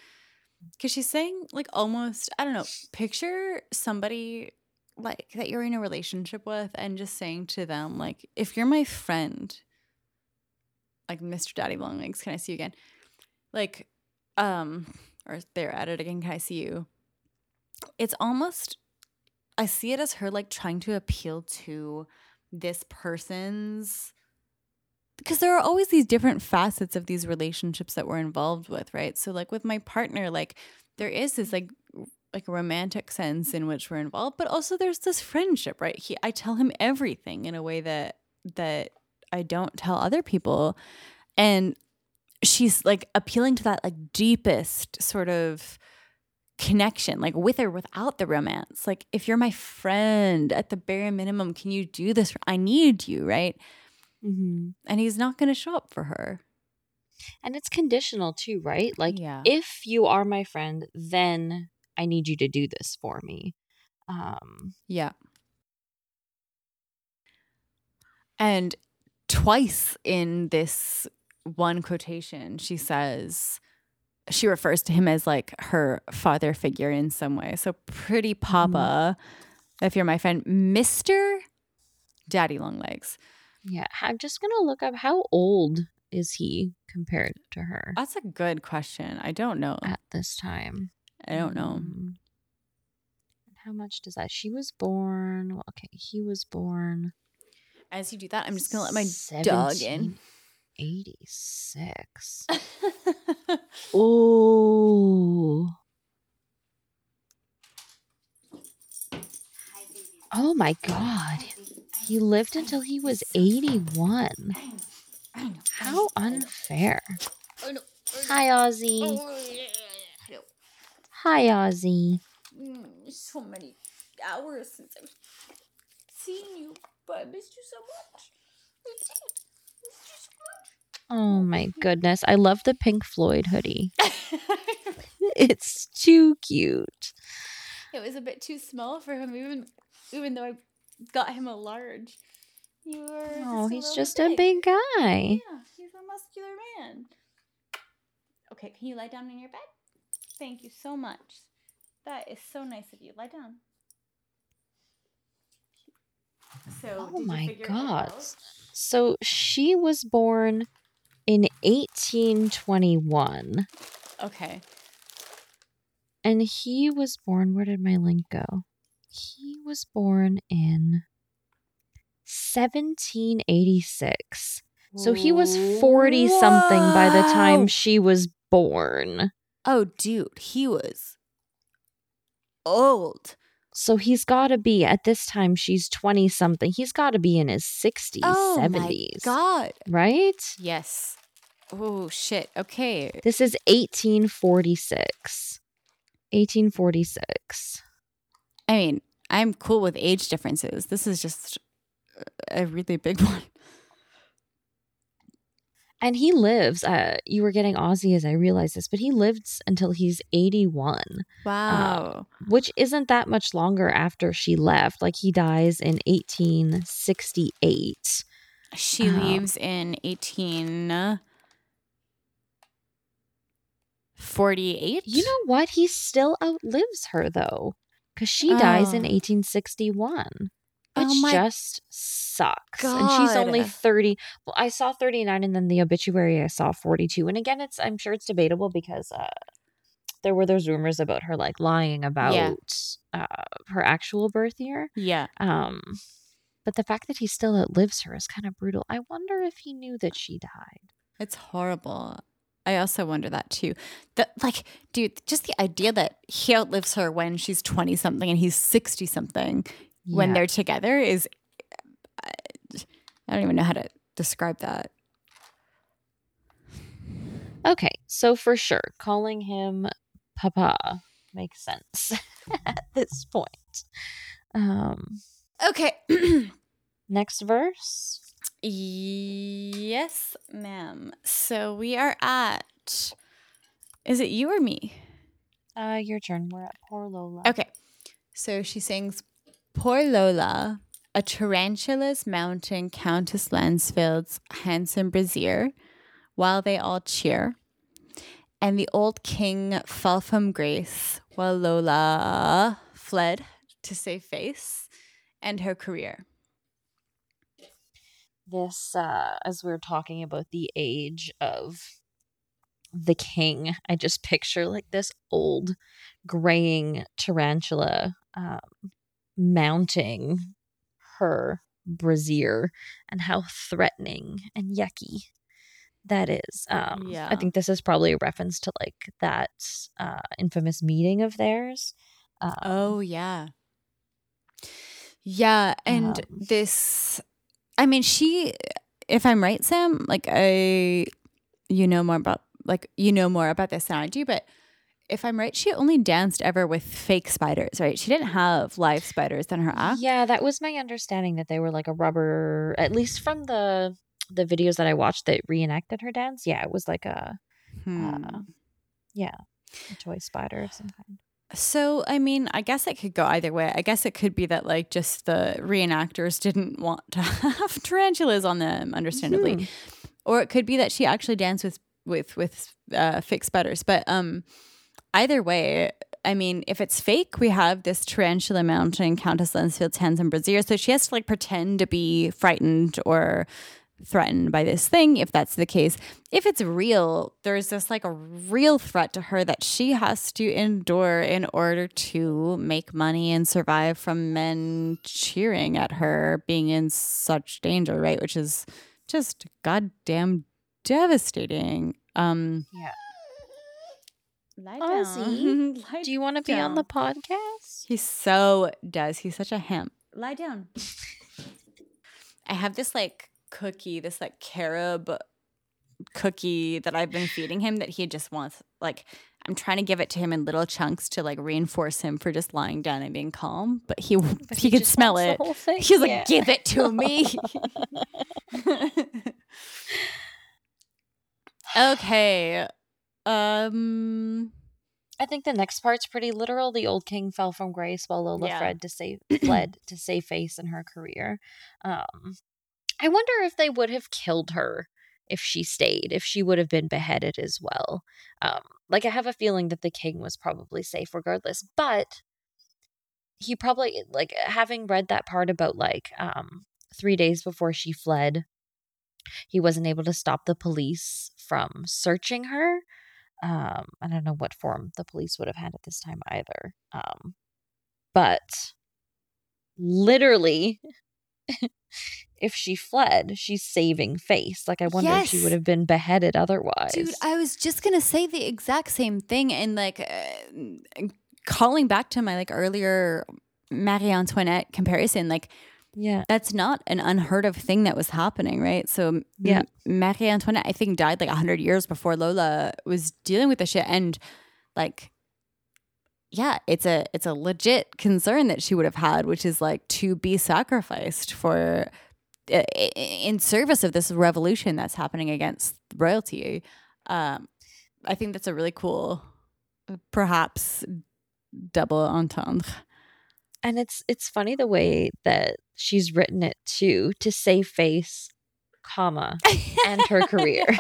Because she's saying like almost i don't know picture somebody like that you're in a relationship with and just saying to them like if you're my friend like mr daddy longlegs can i see you again? Like um or they're at it again can i see you? It's almost i see it as her like trying to appeal to this person's because there are always these different facets of these relationships that we're involved with right? So like with my partner like there is this like like a romantic sense in which we're involved but also there's this friendship right? He i tell him everything in a way that that i don't tell other people. And she's like appealing to that like deepest sort of connection like with or without the romance. Like if you're my friend at the bare minimum can you do this i need you right mhm. and he's not going to show up for her. And it's conditional too, right? Like, yeah, if you are my friend, then I need you to do this for me. Um, yeah. And twice in this one quotation, she says she refers to him as like her father figure in some way. So pretty papa, if you're my friend, Mister Daddy Longlegs. Yeah, I'm just gonna look up how old is he compared to her That's a good question. I don't know. at this time. I don't know. Um, How much does that? She was born. Well, okay, he was born. As you do that, I'm just gonna let my dog in. 86. [laughs] Oh. Oh my god. He lived until he was 81. How unfair. Hi, Ozzy. Hi, Ozzy. So many hours since I've seen you, but I missed you so much. I did. Missed you Oh my goodness. I love the Pink Floyd hoodie. [laughs] It's too cute. it was a bit too small for him, even even though I got him a large. You were Oh, he's just bit a big guy. Yeah, he's a muscular man. Okay, can you lie down in your bed? Thank you so much. That is so nice of you. Lie down. So, Oh my god. So she was born in 1821 Okay. and he was born where did my link go? He was born in 1786. So he was 40 something by the time she was born. Oh, dude, he was old. So he's got to be at this time she's 20 something. He's got to be in his 60s, Oh 70s. my god. Right? Yes. Oh shit. Okay. This is 1846. 1846. I mean, I'm cool with age differences. This is just a really big [laughs] one. And he lives, uh, you were getting Ozzy as I realized this, but he lives until he's 81, Wow. which isn't that much longer after she left. Like he dies in 1868. she um, leaves in 1848. You know what? He still outlives her though, because she dies in Oh. 1861. Which Oh my just sucks. And she's only 30. Well, I saw 39 and then the obituary I saw 42. And again, it's I'm sure it's debatable because uh there were those rumors about her like lying about uh her actual birth year. Yeah. Um but the fact that he still outlives her is kind of brutal. I wonder if he knew that she died. It's horrible. I also wonder that too. That like, dude, just the idea that he outlives her when she's twenty something and he's sixty something yeah. when they're together is. I don't even know how to describe that. Okay, so for sure, calling him Papa makes sense [laughs] at this point. Um, okay. [clears throat] next verse. Yes, ma'am. So we are at. Is it you or me? Uh, your turn. We're at Poor Lola. Okay. So she sings Poor Lola, a tarantula's mountain, Countess Landsfeld's handsome brazier, while they all cheer. And the old king fell from grace while Lola fled to save face and her career this uh as we are talking about the age of the king i just picture like this old graying tarantula um, mounting her brazier and how threatening and yucky that is. Um yeah. i think this is probably a reference to like that uh infamous meeting of theirs. Um, oh yeah. Yeah and um, this I mean, she, if I'm right, Sam, like I, you know more about, like, you know more about this than I do, but if I'm right, she only danced ever with fake spiders, right? She didn't have live spiders in her act. Yeah, that was my understanding that they were like a rubber, at least from the the videos that I watched that reenacted her dance. Yeah, it was like a, hmm. uh, yeah, a toy spider of some kind. So, I mean, I guess it could go either way. I guess it could be that, like, just the reenactors didn't want to [laughs] have tarantulas on them, understandably, mm. or it could be that she actually danced with with with uh, fake spiders. But um, either way, I mean, if it's fake, we have this tarantula mounting Countess Landsfeld's hands and brazier, so she has to like pretend to be frightened or threatened by this thing if that's the case if it's real there's this like a real threat to her that she has to endure in order to make money and survive from men cheering at her being in such danger right which is just goddamn devastating um yeah Lie down. [laughs] Ozzy, do you want to be on the podcast? He so does. He's such a hemp. Lie down. [laughs] I have this like cookie, this like carob cookie that I've been feeding him that he just wants. Like, I'm trying to give it to him in little chunks to like reinforce him for just lying down and being calm. But he but he, he could smell it. He's like, yeah. give it to me. [laughs] okay. Um. I think the next part's pretty literal. The old king fell from grace while Lola yeah. fled to save [clears throat] fled to save face in her career. Um, I wonder if they would have killed her if she stayed, if she would have been beheaded as well. Um, like, I have a feeling that the king was probably safe regardless, but he probably, like, having read that part about, like, um, three days before she fled, he wasn't able to stop the police from searching her. Um, I don't know what form the police would have had at this time either. Um, but literally, [laughs] if she fled, she's saving face. Like I wonder yes. if she would have been beheaded otherwise. Dude, I was just gonna say the exact same thing, and like uh, calling back to my like earlier Marie Antoinette comparison, like. Yeah. That's not an unheard of thing that was happening, right? So, yeah. Marie Antoinette, I think, died like 100 years before Lola was dealing with the shit. And like, yeah, it's a it's a legit concern that she would have had, which is like to be sacrificed for in service of this revolution that's happening against royalty. Um, I think that's a really cool, perhaps double entendre. And it's it's funny the way that she's written it too to save face, comma, and her career. [laughs]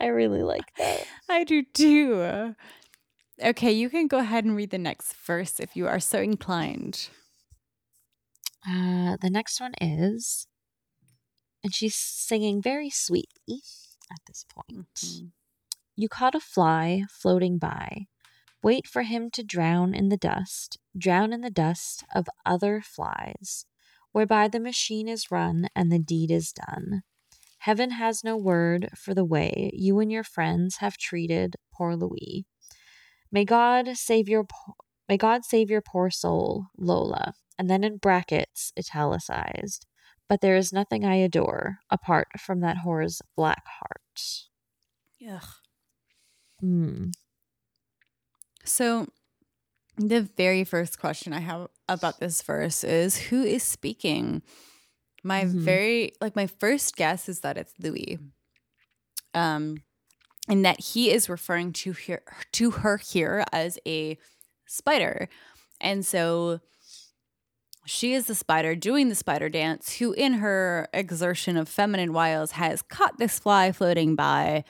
I really like that. I do too. Okay, you can go ahead and read the next verse if you are so inclined. Uh, the next one is, and she's singing very sweetly at this point. Mm-hmm. You caught a fly floating by. Wait for him to drown in the dust, drown in the dust of other flies, whereby the machine is run and the deed is done. Heaven has no word for the way you and your friends have treated poor Louis. May God save your may God save your poor soul, Lola. And then in brackets, italicized. But there is nothing I adore apart from that whore's black heart. Ugh. Hmm. So, the very first question I have about this verse is who is speaking? My mm-hmm. very like my first guess is that it's Louis. Um and that he is referring to her to her here as a spider. And so she is the spider doing the spider dance who in her exertion of feminine wiles has caught this fly floating by.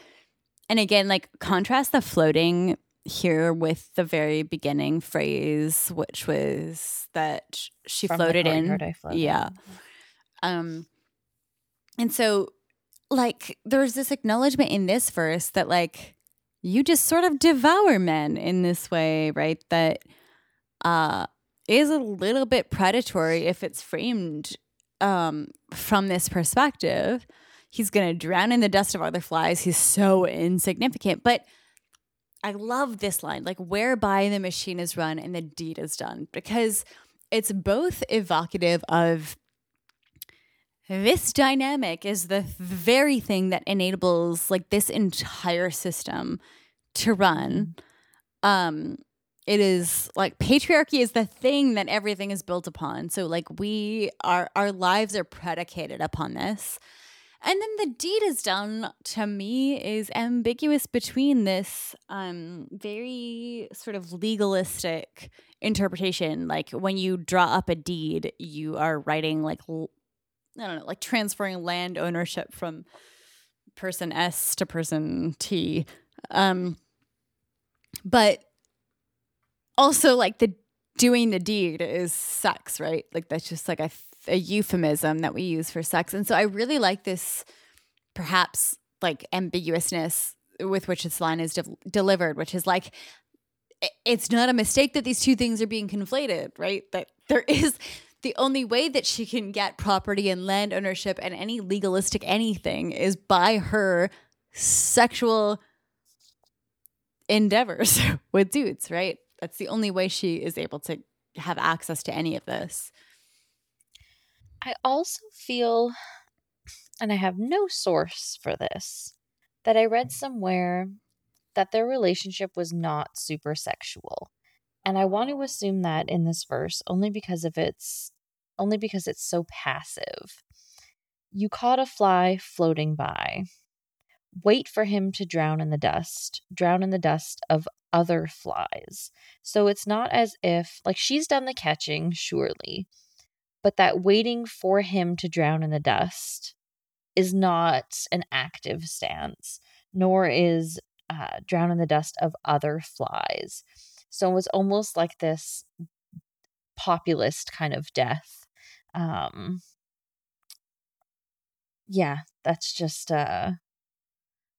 And again, like contrast the floating here with the very beginning phrase, which was that she From floated in. Floated. Yeah. Um, and so, like, there's this acknowledgement in this verse that, like, you just sort of devour men in this way, right? That uh, is a little bit predatory if it's framed um, from this perspective. He's going to drown in the dust of other flies. He's so insignificant. But I love this line, like whereby the machine is run and the deed is done, because it's both evocative of this dynamic is the very thing that enables like this entire system to run. Um, it is like patriarchy is the thing that everything is built upon. So like we are our lives are predicated upon this. And then the deed is done to me is ambiguous between this um, very sort of legalistic interpretation. Like when you draw up a deed, you are writing like, I don't know, like transferring land ownership from person S to person T. Um, but also like the doing the deed is sex, right? Like that's just like a a euphemism that we use for sex. And so I really like this perhaps like ambiguousness with which this line is de- delivered, which is like it's not a mistake that these two things are being conflated, right? That there [laughs] is the only way that she can get property and land ownership and any legalistic anything is by her sexual endeavors [laughs] with dudes, right? That's the only way she is able to have access to any of this. I also feel, and I have no source for this, that I read somewhere that their relationship was not super sexual. And I want to assume that in this verse only because of its only because it's so passive. You caught a fly floating by. Wait for him to drown in the dust, drown in the dust of other flies. So it's not as if, like, she's done the catching, surely, but that waiting for him to drown in the dust is not an active stance, nor is uh, drown in the dust of other flies. So it was almost like this populist kind of death. Um, yeah, that's just uh,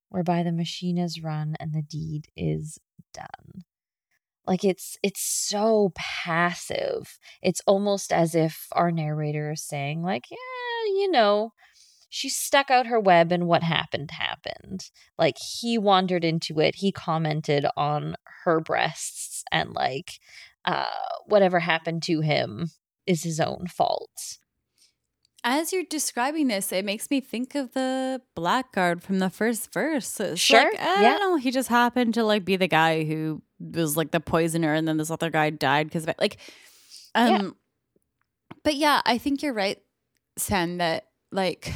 whereby the machine is run and the deed is done like it's it's so passive it's almost as if our narrator is saying like yeah you know she stuck out her web and what happened happened like he wandered into it he commented on her breasts and like uh whatever happened to him is his own fault as you're describing this, it makes me think of the blackguard from the first verse. It's sure. Like, I yeah. don't know. He just happened to like be the guy who was like the poisoner, and then this other guy died because of it. Like, um, yeah. but yeah, I think you're right, Sam. That like,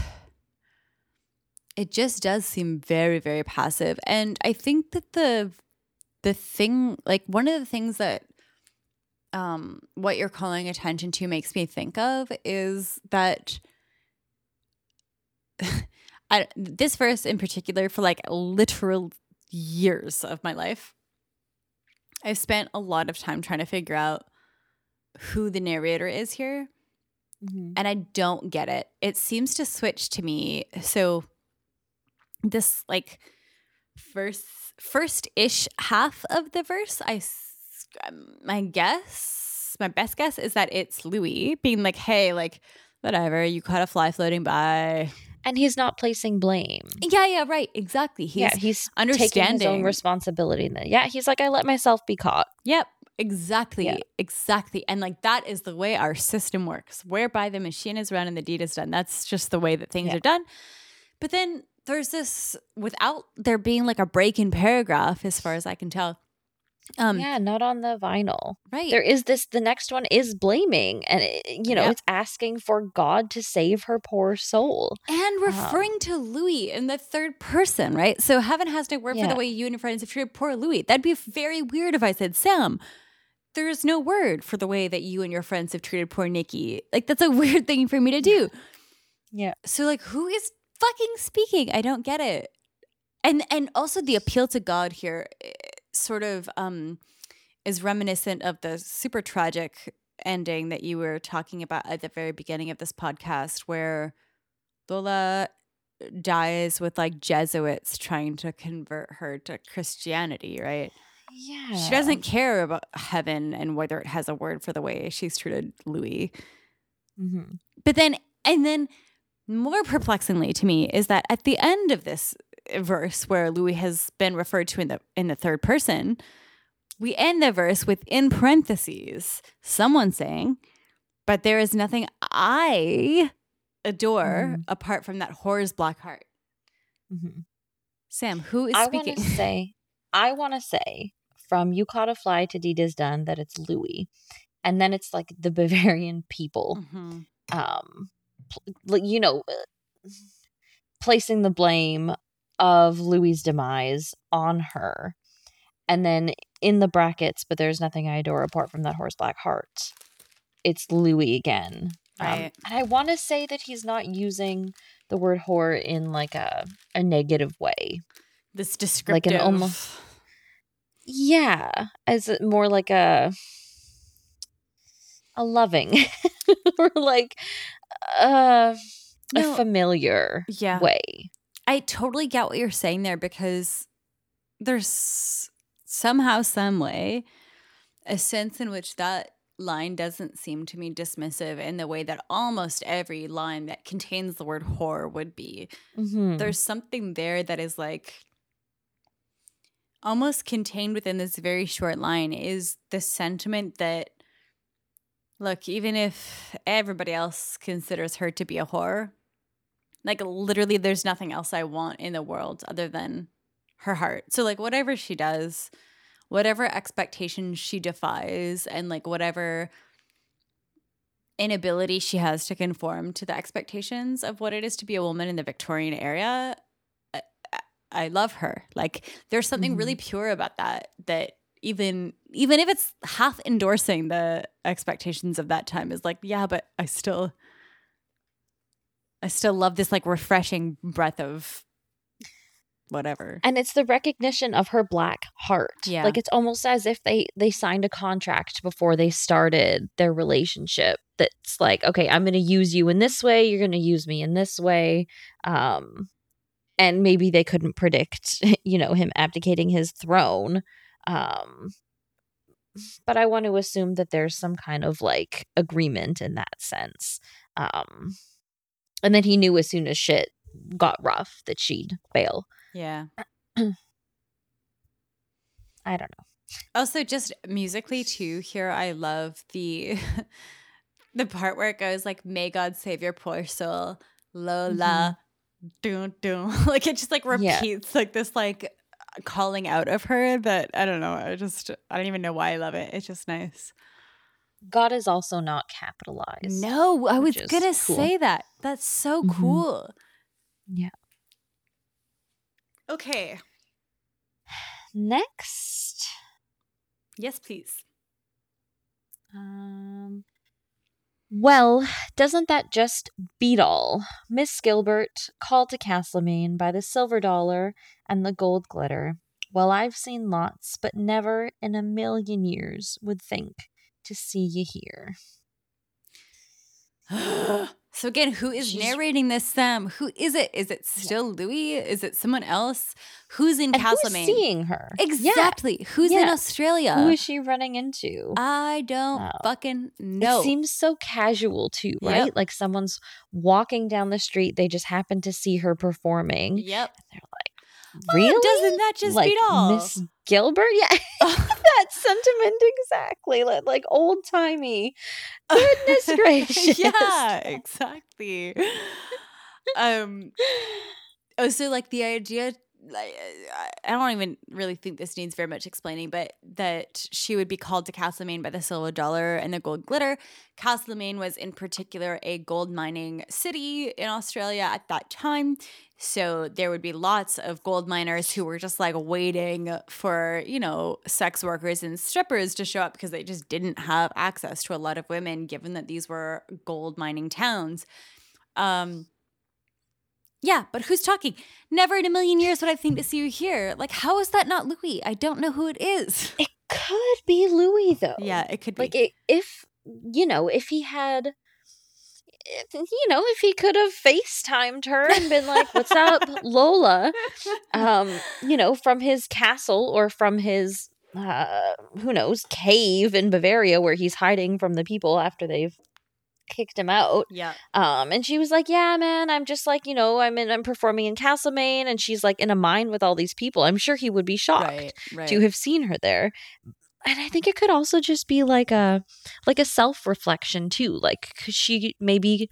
it just does seem very, very passive, and I think that the the thing, like, one of the things that um, what you're calling attention to makes me think of is that [laughs] I, this verse in particular, for like literal years of my life, i've spent a lot of time trying to figure out who the narrator is here. Mm-hmm. And I don't get it. It seems to switch to me. So, this like first first ish half of the verse, I um, my guess, my best guess is that it's Louis being like, "Hey, like, whatever, you caught a fly floating by." and he's not placing blame. Yeah, yeah, right. Exactly. He's yeah, he's understanding taking his own responsibility. Yeah, he's like, I let myself be caught. Yep. Exactly. Yeah. Exactly. And like that is the way our system works, whereby the machine is run and the deed is done. That's just the way that things Yeah. are done. But then there's this without there being like a break in paragraph, as far as I can tell. Um yeah, not on the vinyl. right. There is this. The next one is blaming, and it, you know, Yep. it's asking for God to save her poor soul. and referring um, to Louis in the third person, right? So heaven has no word for the way you and your friends have treated poor Louis. That'd be very weird if I said, Sam, there's no word for the way that you and your friends have treated poor Nikki. Like that's a [laughs] weird thing for me to do. Yeah. So like who is fucking speaking? I don't get it. And and also the appeal to God here eh, sort of um is reminiscent of the super tragic ending that you were talking about at the very beginning of this podcast where Lola dies with like Jesuits trying to convert her to Christianity, right? Yeah, She doesn't care about heaven and whether it has a word for the way she's treated Louis. hmm But then, and then more perplexingly to me is that at the end of this verse where Louis has been referred to in the in the third person, we end the verse with in parentheses someone saying, "But there is nothing I adore Mhm. apart from that whore's black heart." hmm Sam, who is I want speaking? to [laughs] say, I want to say, from you caught a fly to Deed is done, that it's Louis, and then it's like the Bavarian people. Mhm. um pl- like, you know uh, placing the blame of Louis' demise on her. And then in the brackets but there's nothing I adore apart from that horse black heart it's Louis again. Um, Right. and I want to say that he's not using the word whore in like a a negative way. This Like descriptive, an almost- yeah as more like a a loving [laughs] or like uh No. a familiar yeah. way I totally get what you're saying there because there's somehow, some way, a sense in which that line doesn't seem to me dismissive in the way that almost every line that contains the word whore would be. mm-hmm. There's something there that is like almost contained within this very short line is the sentiment that look, even if everybody else considers her to be a whore, like literally there's nothing else I want in the world other than her heart. So like whatever she does, whatever expectations she defies and like whatever inability she has to conform to the expectations of what it is to be a woman in the Victorian era, I, I- I love her. Like there's something really mm-hmm. pure about that that even even if it's half endorsing the expectations of that time is like, yeah, but I still I still love this like refreshing breath of whatever. and it's the recognition of her black heart Yeah. like it's almost as if they they signed a contract before they started their relationship that's like okay i'm going to use you in this way you're going to use me in this way um and maybe they couldn't predict [laughs] you know him abdicating his throne um but i want to assume that there's some kind of like agreement in that sense um and then he knew as soon as shit got rough that she'd bail Yeah. [clears throat] i don't know Also, just musically too. Here, I love the [laughs] the part where it goes like, "May God save your poor soul, Lola." Dun, dun. [laughs] Like it just like Yeah. repeats like this like calling out of her that I don't know. I just I don't even know why I love it. It's just nice. God is also not capitalized. No, I was gonna cool. say that. That's so Mhm. cool. Yeah. Okay. Next, Yes, please. um, well, doesn't that just beat all? Miss Gilbert called to Castlemaine by the silver dollar and the gold glitter. Well, I've seen lots, but never in a million years would think to see you here. [gasps] [gasps] [gasps] So again, who is She's, narrating this? Sam? Who is it? Is it still yeah. Louis? Is it someone else? Who's in Castlemaine? seeing her exactly? Yeah. Who's yeah. in Australia? Who is she running into? I don't oh. fucking know. It seems so casual too, right? Yep. Like someone's walking down the street, they just happen to see her performing. Yep. they're like, really? Oh, doesn't that just like, beat all? Miss Gilbert? Yeah. [laughs] [laughs] that sentiment exactly. Like, like old timey. Goodness [laughs] gracious. yeah, exactly. um oh so like the idea like I don't even really think this needs very much explaining, but that she would be called to Castlemaine by the silver dollar and the gold glitter. Castlemaine was in particular a gold mining city in Australia at that time. So there would be lots of gold miners who were just like waiting for, you know, sex workers and strippers to show up because they just didn't have access to a lot of women given that these were gold mining towns. Um yeah, but who's talking? Never in a million years would I think to see you here. Like, how is that not Louis? I don't know who it is. It could be Louis, though. Yeah, it could be. Like, it, if, you know, if he had, if, you know, if he could have FaceTimed her and been like, what's up, [laughs] Lola? Um, you know, from his castle or from his, uh, who knows, cave in Bavaria where he's hiding from the people after they've kicked him out. Yeah. Um, and she was like, "Yeah, man, I'm just like you know, I'm in, I'm performing in Castlemaine, and she's like in a mine with all these people. I'm sure he would be shocked right, right. to have seen her there." And I think it could also just be like a like a self reflection too, like cause she maybe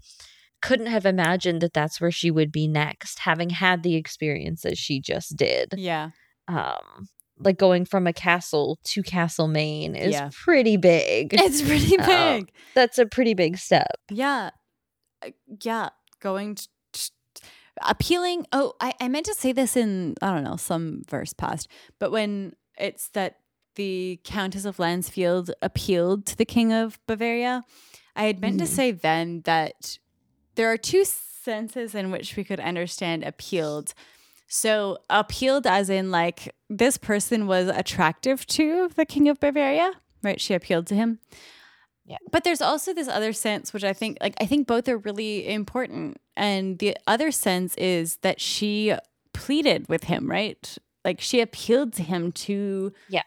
couldn't have imagined that that's where she would be next, having had the experiences she just did. Yeah. Um, like going from a castle to Castlemaine is yeah. pretty big. It's pretty um, [laughs] big. Um, that's a pretty big step. Yeah. Uh, yeah. Going to, to, appealing. Oh, I, I meant to say this in, I don't know, some verse past, but when it's that the Countess of Landsfeld appealed to the King of Bavaria, I had meant mm. to mm-hmm. say then that there are two senses in which we could understand appealed so appealed as in like this person was attractive to the king of Bavaria, right? She appealed to him. Yeah. But there's also this other sense which I think like I think both are really important. And the other sense is that she pleaded with him, right? Like she appealed to him to yeah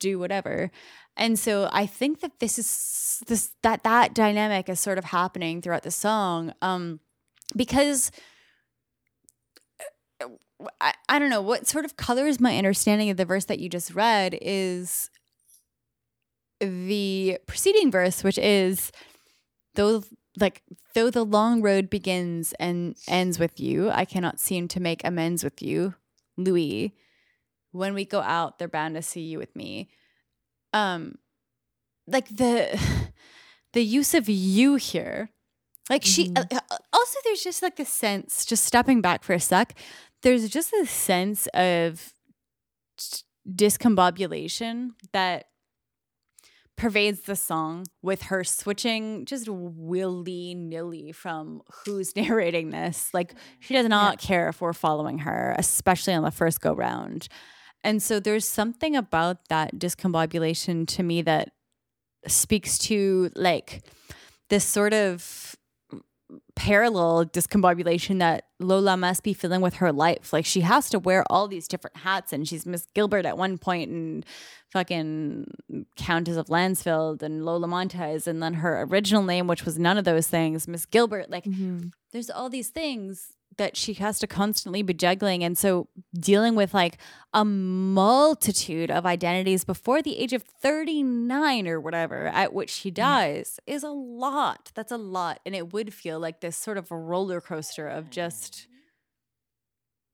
do whatever. And so I think that this is this that that dynamic is sort of happening throughout the song um because I, I don't know what sort of colors my understanding of the verse that you just read is the preceding verse, which is though like though the long road begins and ends with you, I cannot seem to make amends with you, Louis. When we go out, they're bound to see you with me. Um, like the [laughs] the use of you here, like she. Mm-hmm. Uh, also, there's just like the sense, just stepping back for a sec, there's just a sense of discombobulation that pervades the song with her switching just willy nilly from who's [laughs] narrating this. Like she does not yeah. care if we're following her, especially on the first go round. And so there's something about that discombobulation to me that speaks to like this sort of parallel discombobulation that Lola must be feeling with her life. Like she has to wear all these different hats and she's Miss Gilbert at one point and fucking Countess of Landsfeld and Lola Montez and then her original name, which was none of those things, Miss Gilbert. Like mm-hmm. there's all these things that she has to constantly be juggling. And so dealing with like a multitude of identities before the age of 39 or whatever, at which she dies, is a lot. That's a lot. And it would feel like this sort of a roller coaster of just.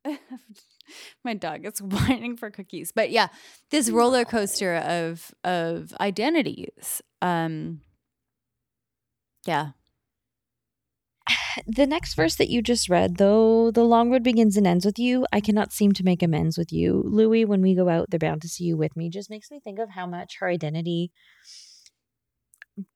[laughs] my dog is [laughs] whining for cookies but yeah this [laughs] roller coaster of of identities um yeah [sighs] the next verse that you just read, though the long road begins and ends with you, I cannot seem to make amends with you. Louis, when we go out, they're bound to see you with me, just makes me think of how much her identity,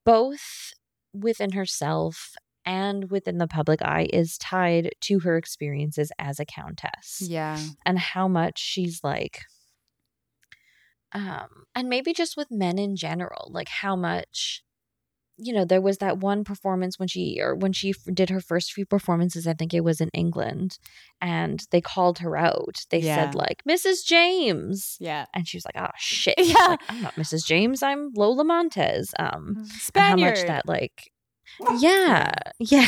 both within herself and within the public eye, is tied to her experiences as a countess. Yeah. And how much she's like, um, and maybe just with men in general, like how much you know, there was that one performance when she or when she did her first few performances, I think it was in England, and they called her out. They yeah. said like Mrs. James. Yeah. And she was like, "Oh shit. Yeah. Like, I'm not Mrs. James. I'm Lola Montez." Um Spaniard. how much that like yeah [laughs] yeah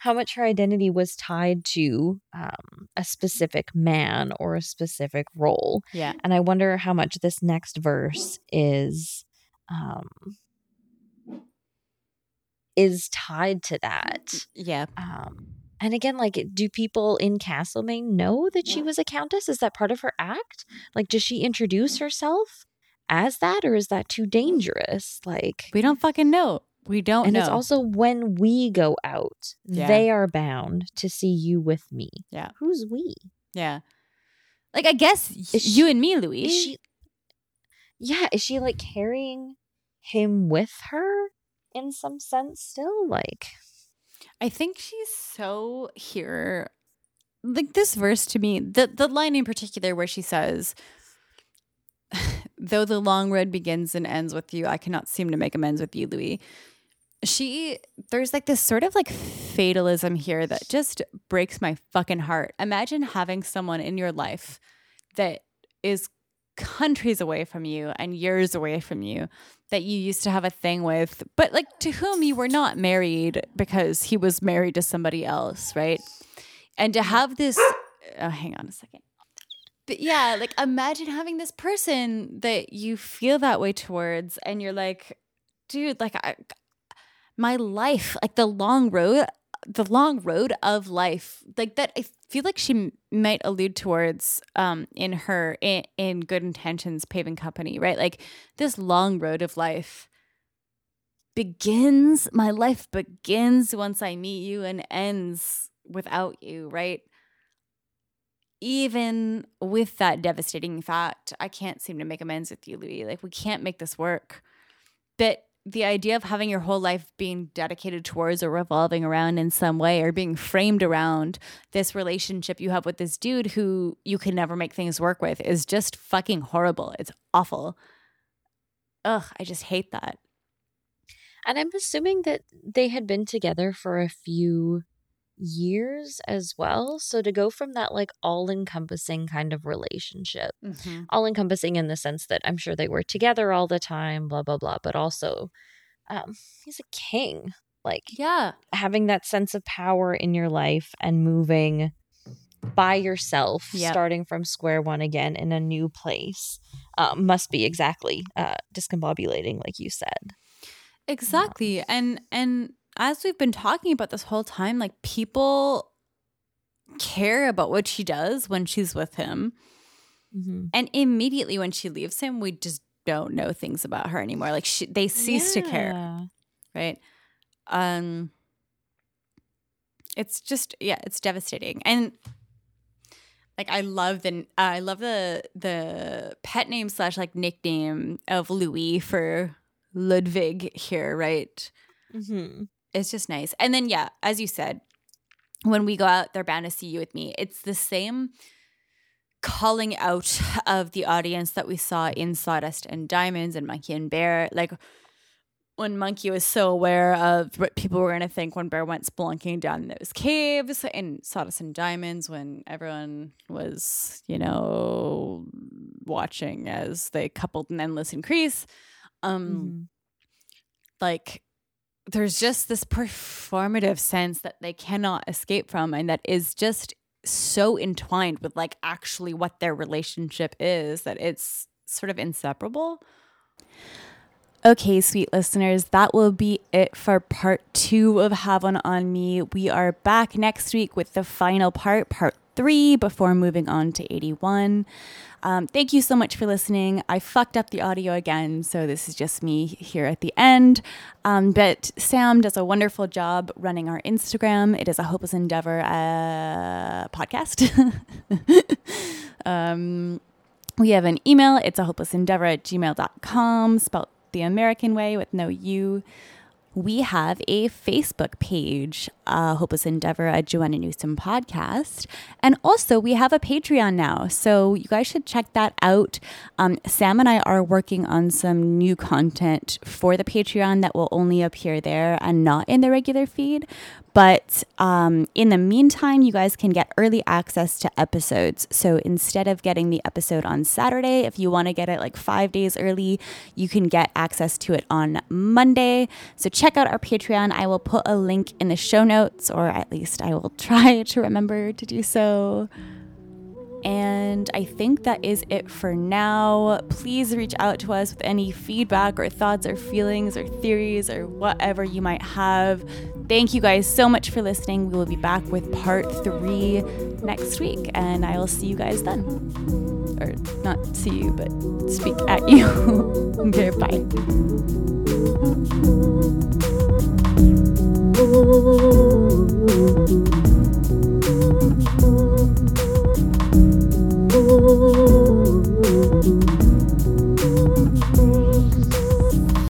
how much her identity was tied to um, a specific man or a specific role yeah and i wonder how much this next verse is um, is tied to that. Yeah. Um, and again, like, do people in Castlemaine know that she was a countess? Is that part of her act? Like, does she introduce herself as that, or is that too dangerous? Like, we don't fucking know. We don't know. and know. it's also when we go out, yeah. they are bound to see you with me. Yeah. Who's we? Yeah. Like, I guess is you she, and me, Louise. She, yeah. Is she like carrying him with her? In some sense still like. I think she's so here like this verse to me the the line in particular where she says though the long road begins and ends with you I cannot seem to make amends with you Louis. She there's like this sort of like fatalism here that just breaks my fucking heart. Imagine having someone in your life that is countries away from you and years away from you that you used to have a thing with, but like to whom you were not married because he was married to somebody else, right? And to have this, oh, hang on a second. But yeah, like imagine having this person that you feel that way towards, and you're like, dude, like I, my life, like the long road, the long road of life, like that. I feel like she might allude towards um, in her in, in Good Intentions Paving Company, right? Like this long road of life begins. My life begins once I meet you and ends without you, right? Even with that devastating fact, I can't seem to make amends with you, Louis. Like we can't make this work. But the idea of having your whole life being dedicated towards or revolving around in some way or being framed around this relationship you have with this dude who you can never make things work with is just fucking horrible. It's awful. Ugh, I just hate that. And I'm assuming that they had been together for a few years as well. So to go from that like all encompassing kind of relationship, mm-hmm. all encompassing in the sense that I'm sure they were together all the time, blah, blah, blah, but also um, he's a king. Like, yeah, having that sense of power in your life and moving by yourself, yep. starting from square one again in a new place, um, must be exactly uh, discombobulating, like you said. Exactly, and and as we've been talking about this whole time, like people care about what she does when she's with him. Mm-hmm. And immediately when she leaves him, we just don't know things about her anymore. Like she, they cease yeah. to care. Right. Um it's just yeah, it's devastating. And like I love the uh, I love the the pet name slash like nickname of Louis for Ludwig here, right? Mm-hmm it's just nice. And then yeah, as you said, when we go out, they're bound to see you with me. It's the same calling out [laughs] of the audience that we saw in Sawdust and Diamonds and Monkey and Bear. Like when Monkey was so aware of what people were going to think when Bear went spelunking down those caves in Sawdust and Diamonds, when everyone was, you know, watching as they coupled an endless increase. Um, mm-hmm. Like there's just this performative sense that they cannot escape from and that is just so entwined with like actually what their relationship is that it's sort of inseparable. Okay, sweet listeners, that will be it for part two of Have One on Me. We are back next week with the final part, part three, before moving on to 81. Um, thank you so much for listening. I fucked up the audio again, so this is just me here at the end. Um, but Sam does a wonderful job running our Instagram. It is a hopeless endeavor uh, podcast. [laughs] um, we have an email. It's a hopeless endeavor at gmail.com, spelled the American way with no U. we have a Facebook page, uh, Hopeless Endeavor, a Joanna Newsom podcast. And also, we have a Patreon now. So you guys should check that out. Um, Sam and I are working on some new content for the Patreon that will only appear there and not in the regular feed. But um, in the meantime, you guys can get early access to episodes. So instead of getting the episode on Saturday, if you want to get it like five days early, you can get access to it on Monday. So check out our Patreon. I will put a link in the show notes, or at least I will [laughs] try to remember to do so. And I think that is it for now. Please reach out to us with any feedback or thoughts or feelings or theories or whatever you might have. Thank you guys so much for listening. We will be back with part three next week, and I will see you guys then. Or not see you, but speak at you. [laughs] okay, bye. [laughs] Ooh.